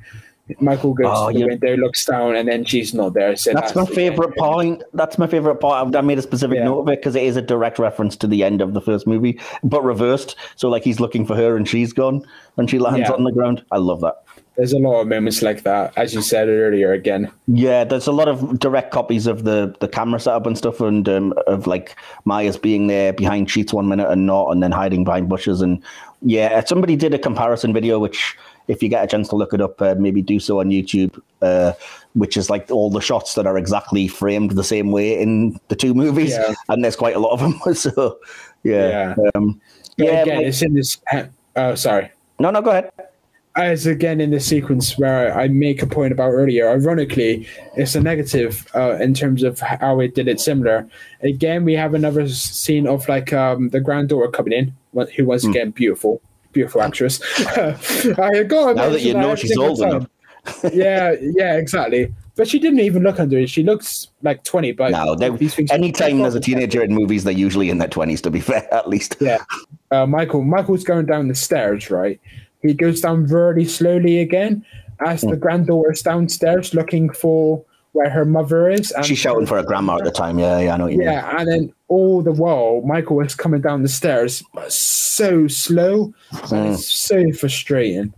S2: Michael goes
S1: Oh,
S2: to the
S1: yeah.
S2: window, looks down, and then she's not there. So
S1: That's my favorite
S2: end.
S1: point. That's my favorite part. I made a specific
S2: Yeah.
S1: note of it because it is a direct reference to the end of the first movie, but reversed. So like he's looking for her and she's gone and she lands
S2: Yeah.
S1: on the ground. I love that.
S2: There's a lot of moments like that, as you said earlier. Again,
S1: Yeah, there's a lot of direct copies of the the camera setup and stuff, and um, of like Myers being there behind sheets one minute and not, and then hiding behind bushes. And yeah, somebody did a comparison video, which if you get a chance to look it up, uh, maybe do so on YouTube. Uh, which is like all the shots that are exactly framed the same way in the two movies,
S2: Yeah.
S1: and there's quite a lot of them. so yeah,
S2: Yeah.
S1: Um, yeah.
S2: again,
S1: but-
S2: it's in this. Oh, sorry.
S1: no, no, go ahead.
S2: as again in the sequence where I make a point about earlier, ironically, it's a negative uh, in terms of how it did it similar. Again, we have another scene of like um, the granddaughter coming in, who
S1: Hmm.
S2: once again beautiful, beautiful actress. I gotta
S1: Now that you know she's old enough.
S2: yeah, yeah, exactly. But she didn't even look under it. She looks like twenty. But
S1: No, they, anytime there's a teenager in movies, they're usually in their twenties. To be fair, at least.
S2: Yeah. Uh, Michael. Michael's going down the stairs, right? He goes down really slowly again as
S1: Hmm.
S2: the granddaughter's downstairs looking for where her mother is. And
S1: She's shouting for her grandma at the time. Yeah, yeah, I know what you mean.
S2: Yeah, and then all the while, Michael was coming down the stairs, so slow. And it's so frustrating.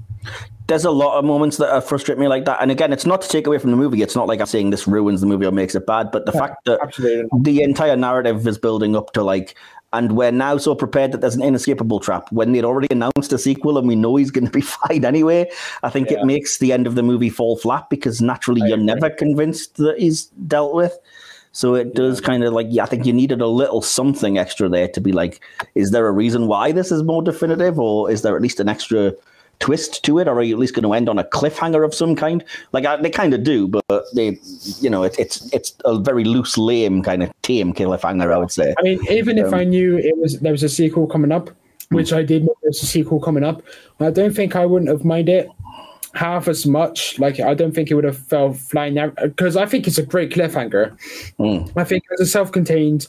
S1: There's a lot of moments that frustrate me like that. And again, it's not to take away from the movie. It's not like I'm saying this ruins the movie or makes it bad, but the fact that
S2: Absolutely.
S1: the entire narrative is building up to like, and we're now so prepared that there's an inescapable trap when they'd already announced a sequel and we know he's going to be fine anyway. I think
S2: Yeah.
S1: it makes the end of the movie fall flat because naturally you're
S2: agree.
S1: never convinced that he's dealt with. So it does kind of like, yeah, I think you needed a little something extra there to be like, is there a reason why this is more definitive, or is there at least an extra twist to it, or are you at least going to end on a cliffhanger of some kind? Like I, they kind of do, but they, you know, it, it's it's a very loose, lame kind of tame cliffhanger, I would say.
S2: I mean, even if I knew it was there was a sequel coming up,
S1: Hmm.
S2: which I did know there's a sequel coming up, I don't think I wouldn't have minded half as much. Like I don't think it would have fell flying out because I think it's a great cliffhanger.
S1: Hmm.
S2: I think as a self-contained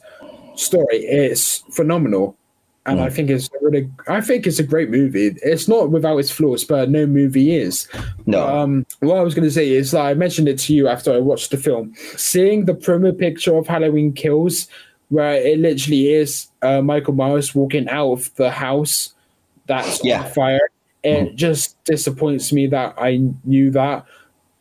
S2: story, it's phenomenal. And I think it's really, I think it's a great movie. It's not without its flaws, but no movie is.
S1: No.
S2: Um, what I was going to say is that I mentioned it to you after I watched the film. Seeing the promo picture of Halloween Kills, where it literally is uh, Michael Myers walking out of the house that's
S1: Yeah.
S2: on fire, it just disappoints me that I knew that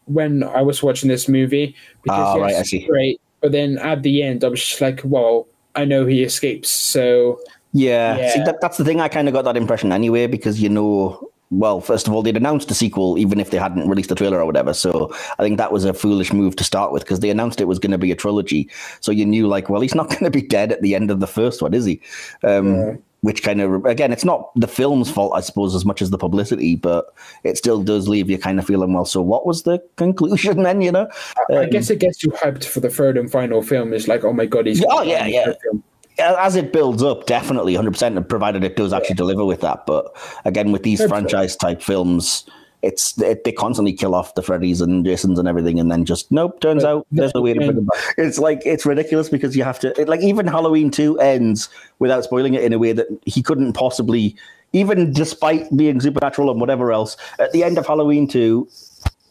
S2: when I was watching this movie.
S1: Ah,
S2: yes,
S1: right, I see.
S2: Great, but then at the end, I was just like, well, I know he escapes, so
S1: Yeah,
S2: Yeah.
S1: See, that, that's the thing. I kind of got that impression anyway because you know, well, first of all, they'd announced a sequel even if they hadn't released a trailer or whatever. So I think that was a foolish move to start with because they announced it was going to be a trilogy. So you knew, like, well, he's not going to be dead at the end of the first one, is he? Um,
S2: Yeah.
S1: Which kind of, again, it's not the film's fault, I suppose, as much as the publicity, but it still does leave you kind of feeling, well, so what was the conclusion then, you know?
S2: I
S1: Um,
S2: guess it gets you hyped for the third and final film. It's like, oh my god, he's
S1: Oh, yeah, yeah.
S2: film.
S1: As it builds up, definitely 100%, provided it does actually deliver with that. But again, with these franchise type films, it's it, they constantly kill off the Freddys and Jasons and everything, and then just nope. Turns
S2: But
S1: out there's no way to bring them back. It's like it's ridiculous because you have to. It, like even Halloween two ends without spoiling it in a way that he couldn't possibly, even despite being supernatural and whatever else. At the end of Halloween two,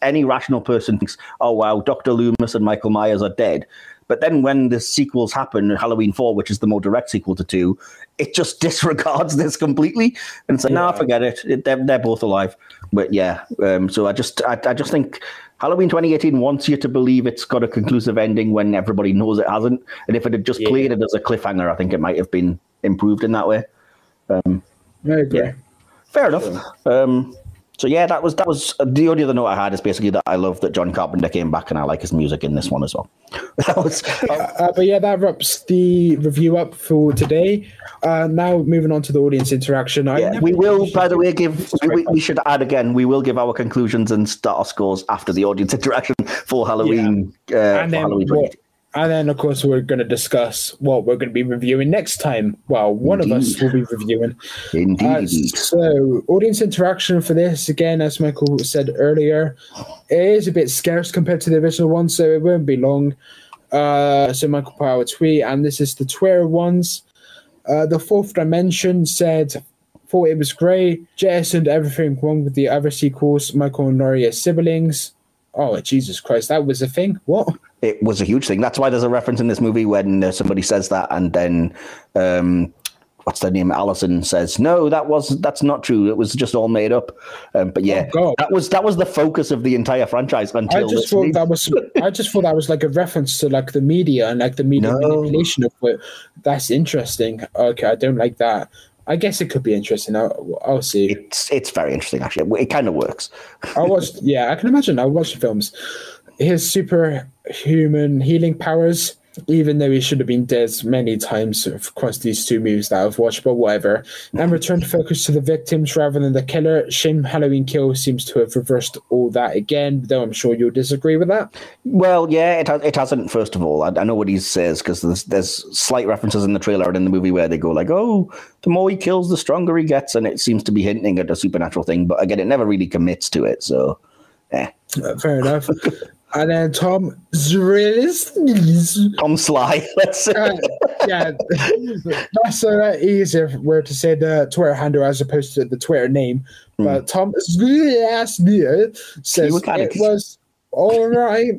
S1: any rational person thinks, "Oh wow, Doctor Loomis and Michael Myers are dead." But then when the sequels happen, Halloween four, which is the more direct sequel to two, it just disregards this completely and says, "No,
S2: Yeah.
S1: forget it. it they're, they're both alive." But yeah, um, so I just I, I just think Halloween 2018 wants you to believe it's got a conclusive ending when everybody knows it hasn't. And if it had just
S2: Yeah.
S1: played it as a cliffhanger, I think it might have been improved in that way.
S2: I agree.
S1: Yeah. Fair enough. Um, so yeah, that was that was the only other note I had is basically that I love that John Carpenter came back and I like his music in this one as well. that was
S2: Uh, but yeah, that wraps the review up for today. Uh, now moving on to the audience interaction. I
S1: yeah. We will, by the way, give we, we, should add again. We will give our conclusions and start our scores after the audience interaction for Halloween. Uh,
S2: and then
S1: Halloween
S2: what,
S1: 2018.
S2: And then of course we're going to discuss what we're going to be reviewing next time. Well, one of us will be reviewing. Uh,
S1: Indeed.
S2: so, audience interaction for this, again, as Michael said earlier, is a bit scarce compared to the original one, so it won't be long. Uh, so, Michael a tweet, and this is the Twitter ones. Uh, the fourth dimension said, thought it was great, jettisoned everything wrong with the other sequels, Michael and as siblings. Oh, Jesus Christ, that was a thing? What?
S1: It was a huge thing. That's why there's a reference in this movie when uh, somebody says that, and then um, what's their name? Allison says, "No, that was that's not true. It was just all made up." Um, but yeah,
S2: Oh,
S1: that was that was the focus of the entire franchise until.
S2: I
S1: just
S2: thought that was I just thought that was like a reference to like the media and like the media
S1: No.
S2: manipulation of it. That's interesting. Okay, I don't like that. I guess it could be interesting. I'll, I'll see.
S1: It's it's very interesting actually. It kind of works.
S2: I watched. Yeah, I can imagine. I watched the films. His superhuman healing powers, even though he should have been dead many times across these two movies that I've watched, but whatever. And return focus to the victims rather than the killer. Shin Halloween Kill seems to have reversed all that again, though I'm sure you'll disagree with that.
S1: Well, yeah, it has, it hasn't. First of all, I, I know what he says because there's there's slight references in the trailer and in the movie where they go like, "Oh, the more he kills, the stronger he gets," and it seems to be hinting at a supernatural thing. But again, it never really commits to it. So, eh.
S2: Uh, fair enough. And then Tom Zrillis.
S1: Tom Sly. Let's say.
S2: Uh, yeah, that's a easier word to say the Twitter handle as opposed to the Twitter name. But Tom Zrillis says
S1: You got
S2: it
S1: it.
S2: was all right.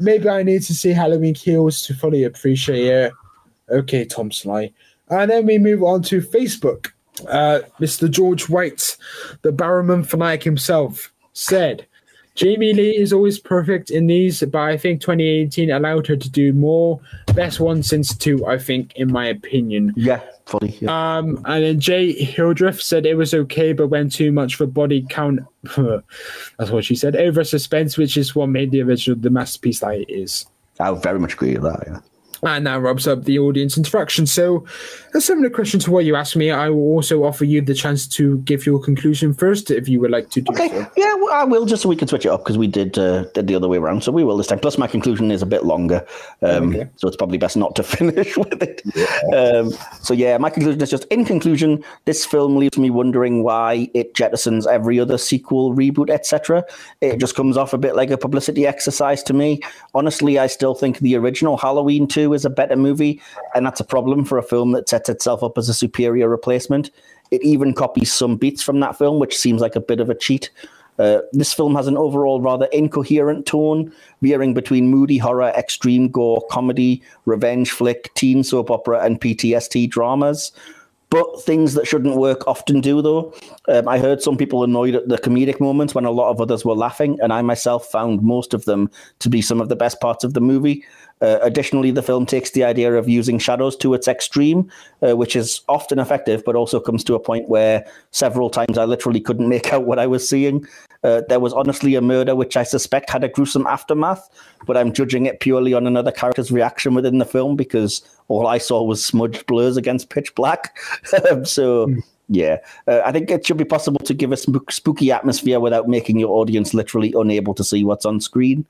S2: Maybe I need to see Halloween Kills to fully appreciate it. Okay, Tom Sly. And then we move on to Facebook. Uh, Mr. George White, the Barrowman fanatic himself, said, Jamie Lee is always perfect in these, but I think 2018 allowed her to do more. Best one since two, I think, in my opinion.
S1: Yeah, fully. Yeah.
S2: Um, and then Jay Hildreth said it was okay, but went too much for body count. That's what she said. Over suspense, which is what made the original the masterpiece that it is.
S1: I very much agree with that. Yeah.
S2: And that wraps up the audience interaction. So, a similar question to what you asked me. I will also offer you the chance to give your conclusion first, if you would like to do
S1: Okay,
S2: so.
S1: yeah, well, I will just so we can switch it up because we did uh, did the other way around. So we will this time. Plus, my conclusion is a bit longer, um,
S2: Okay.
S1: so it's probably best not to finish with it. Um, so yeah, my conclusion is just in conclusion, this film leaves me wondering why it jettisons every other sequel, reboot, etc. It just comes off a bit like a publicity exercise to me. Honestly, I still think the original Halloween two 2 is a better movie, and that's a problem for a film that sets itself up as a superior replacement. It even copies some beats from that film, which seems like a bit of a cheat. Uh, this film has an overall rather incoherent tone, veering between moody horror, extreme gore, comedy, revenge flick, teen soap opera, and PTSD dramas. But things that shouldn't work often do, though. Um, I heard some people annoyed at the comedic moments when a lot of others were laughing, and I myself found most of them to be some of the best parts of the movie. Uh, additionally, the film takes the idea of using shadows to its extreme, uh, which is often effective, but also comes to a point where several times I literally couldn't make out what I was seeing. Uh, there was honestly a murder which I suspect had a gruesome aftermath, but I'm judging it purely on another character's reaction within the film because all I saw was smudged blurs against pitch black. so. Mm. Yeah, uh, I think it should be possible to give a spook- spooky atmosphere without making your audience literally unable to see what's on screen.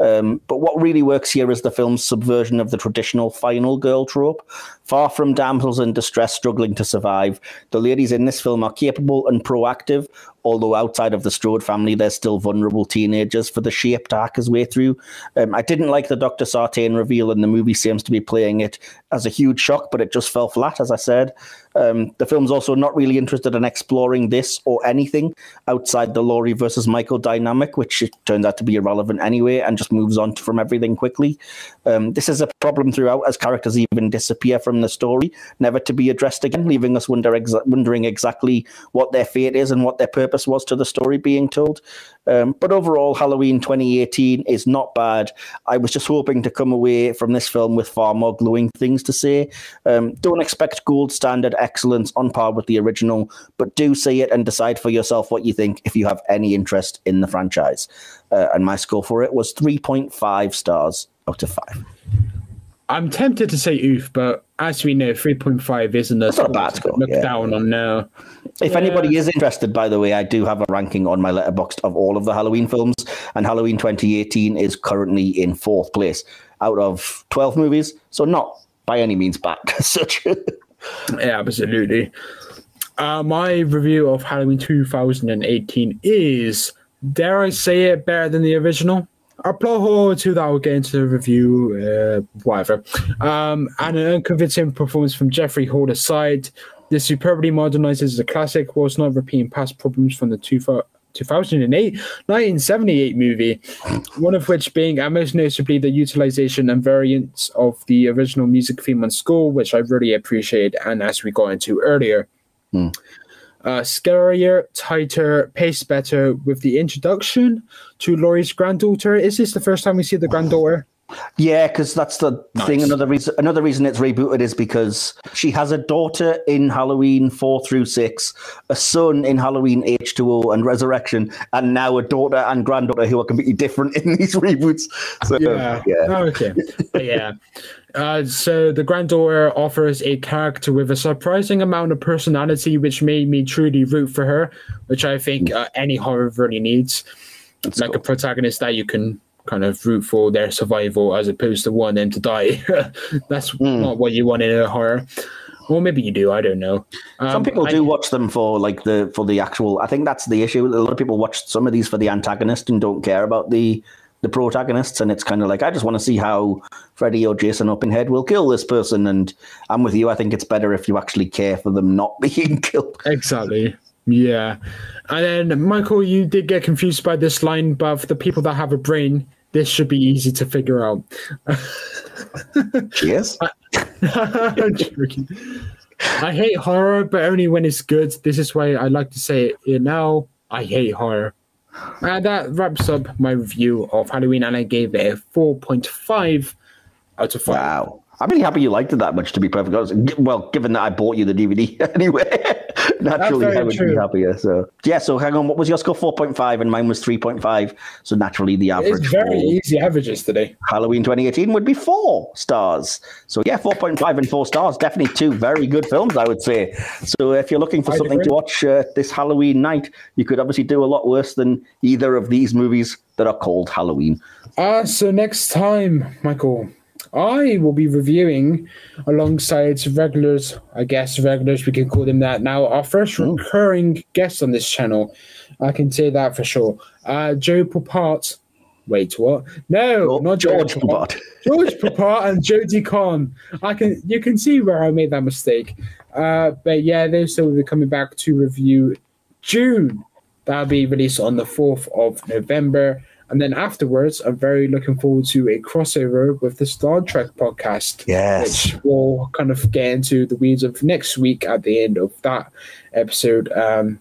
S1: Um, but what really works here is the film's subversion of the traditional final girl trope. Far from damsels in distress struggling to survive, the ladies in this film are capable and proactive, although outside of the Strode family, they're still vulnerable teenagers for the shape to hack his way through. Um, I didn't like the Dr. Sartain reveal, and the movie seems to be playing it as a huge shock, but it just fell flat, as I said. Um, the film's also not really interested in exploring this or anything outside the Laurie versus Michael dynamic, which turns out to be irrelevant anyway, and just moves on from everything quickly. Um, this is a problem throughout, as characters even disappear from the story, never to be addressed again, leaving us wonder exa- wondering exactly what their fate is and what their purpose was to the story being told. Um, but overall, Halloween 2018 is not bad. I was just hoping to come away from this film with far more glowing things to say. Um, don't expect gold standard excellence on par with the original, but do see it and decide for yourself what you think if you have any interest in the franchise. Uh, and my score for it was 3.5 stars out of 5.
S2: I'm tempted to say oof, but as we know, 3.5 isn't a,
S1: not a bad score.
S2: Look yeah. down on now.
S1: If yeah. anybody is interested, by the way, I do have a ranking on my Letterboxd of all of the Halloween films, and Halloween 2018 is currently in fourth place out of 12 movies, so not by any means bad such.
S2: Yeah, absolutely. Uh, my review of Halloween 2018 is, dare I say it, better than the original? a plot hole or two that will get into the review, uh, whatever. Um, and an unconvincing performance from Jeffrey Hall aside, the superbly modernizes the classic whilst not repeating past problems from the two, 2008 1978 movie, one of which being and most notably the utilization and variants of the original music theme on score, which I really appreciate, and as we got into earlier. Mm uh, scarier, tighter, paced better with the introduction to Laurie's granddaughter. Is this the first time we see the granddaughter?
S1: Yeah, because that's the nice. thing. Another reason, another reason it's rebooted is because she has a daughter in Halloween four through six, a son in Halloween H two O and Resurrection, and now a daughter and granddaughter who are completely different in these reboots. So,
S2: yeah. yeah. Oh, okay. yeah. Uh, so the granddaughter offers a character with a surprising amount of personality, which made me truly root for her, which I think uh, any horror really needs. That's like cool. a protagonist that you can kind of root for their survival as opposed to wanting them to die. That's mm. not what you want in a horror. Well, maybe you do. I don't know.
S1: Um, some people do I, watch them for like the for the actual. I think that's the issue. A lot of people watch some of these for the antagonist and don't care about the the protagonists, and it's kind of like I just want to see how Freddy or Jason up in head will kill this person. And I'm with you. I think it's better if you actually care for them not being killed.
S2: Exactly. Yeah. And then Michael, you did get confused by this line, but for the people that have a brain, this should be easy to figure out.
S1: Cheers.
S2: I'm joking. I hate horror, but only when it's good. This is why I like to say it here now. I hate horror. And that wraps up my review of Halloween, and I gave it a 4.5 out of 5.
S1: Wow. I'm really happy you liked it that much, to be perfectly honest. Well, given that I bought you the DVD anyway, naturally I would true. be happier. So yeah. So hang on, what was your score? Four point five, and mine was three point five. So naturally, the average.
S2: It's very easy averages today.
S1: Halloween 2018 would be four stars. So yeah, four point five and four stars. Definitely two very good films, I would say. So if you're looking for I something agree. to watch uh, this Halloween night, you could obviously do a lot worse than either of these movies that are called Halloween.
S2: Ah, uh, so next time, Michael I will be reviewing alongside regulars, I guess regulars, we can call them that now, our first oh. recurring guest on this channel. I can say that for sure. Uh, Joe Popart, Wait, what? No, not
S1: George Papard.
S2: George Papard and Jodie Con. I can you can see where I made that mistake. Uh, but yeah, they're still be coming back to review Dune. That'll be released on the fourth of November. And then afterwards, I'm very looking forward to a crossover with the Star Trek podcast.
S1: Yes.
S2: Which we'll kind of get into the weeds of next week at the end of that episode. Um,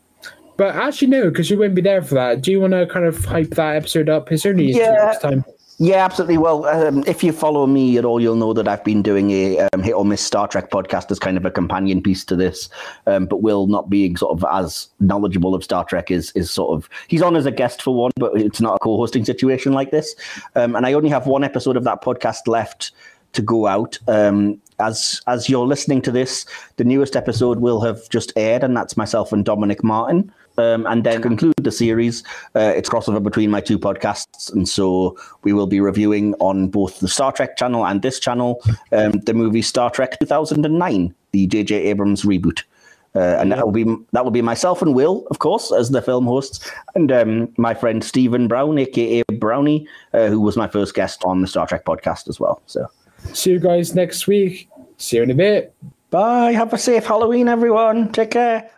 S2: but actually, no, because you wouldn't be there for that. Do you want to kind of hype that episode up? It's only
S1: Yeah.
S2: time.
S1: Yeah, absolutely. Well, um, if you follow me at all, you'll know that I've been doing a um, hit or miss Star Trek podcast as kind of a companion piece to this. Um, but Will not being sort of as knowledgeable of Star Trek is is sort of he's on as a guest for one, but it's not a co-hosting situation like this. Um, and I only have one episode of that podcast left to go out. Um, as as you're listening to this, the newest episode will have just aired, and that's myself and Dominic Martin. Um, and then conclude the series. Uh, it's crossover between my two podcasts, and so we will be reviewing on both the Star Trek channel and this channel um, the movie Star Trek 2009, the J.J. Abrams reboot. Uh, and that will be that will be myself and Will, of course, as the film hosts, and um, my friend Stephen Brown, aka Brownie, uh, who was my first guest on the Star Trek podcast as well. So,
S2: See you guys next week. See you in a bit.
S1: bye. Have a safe Halloween, everyone. Take care.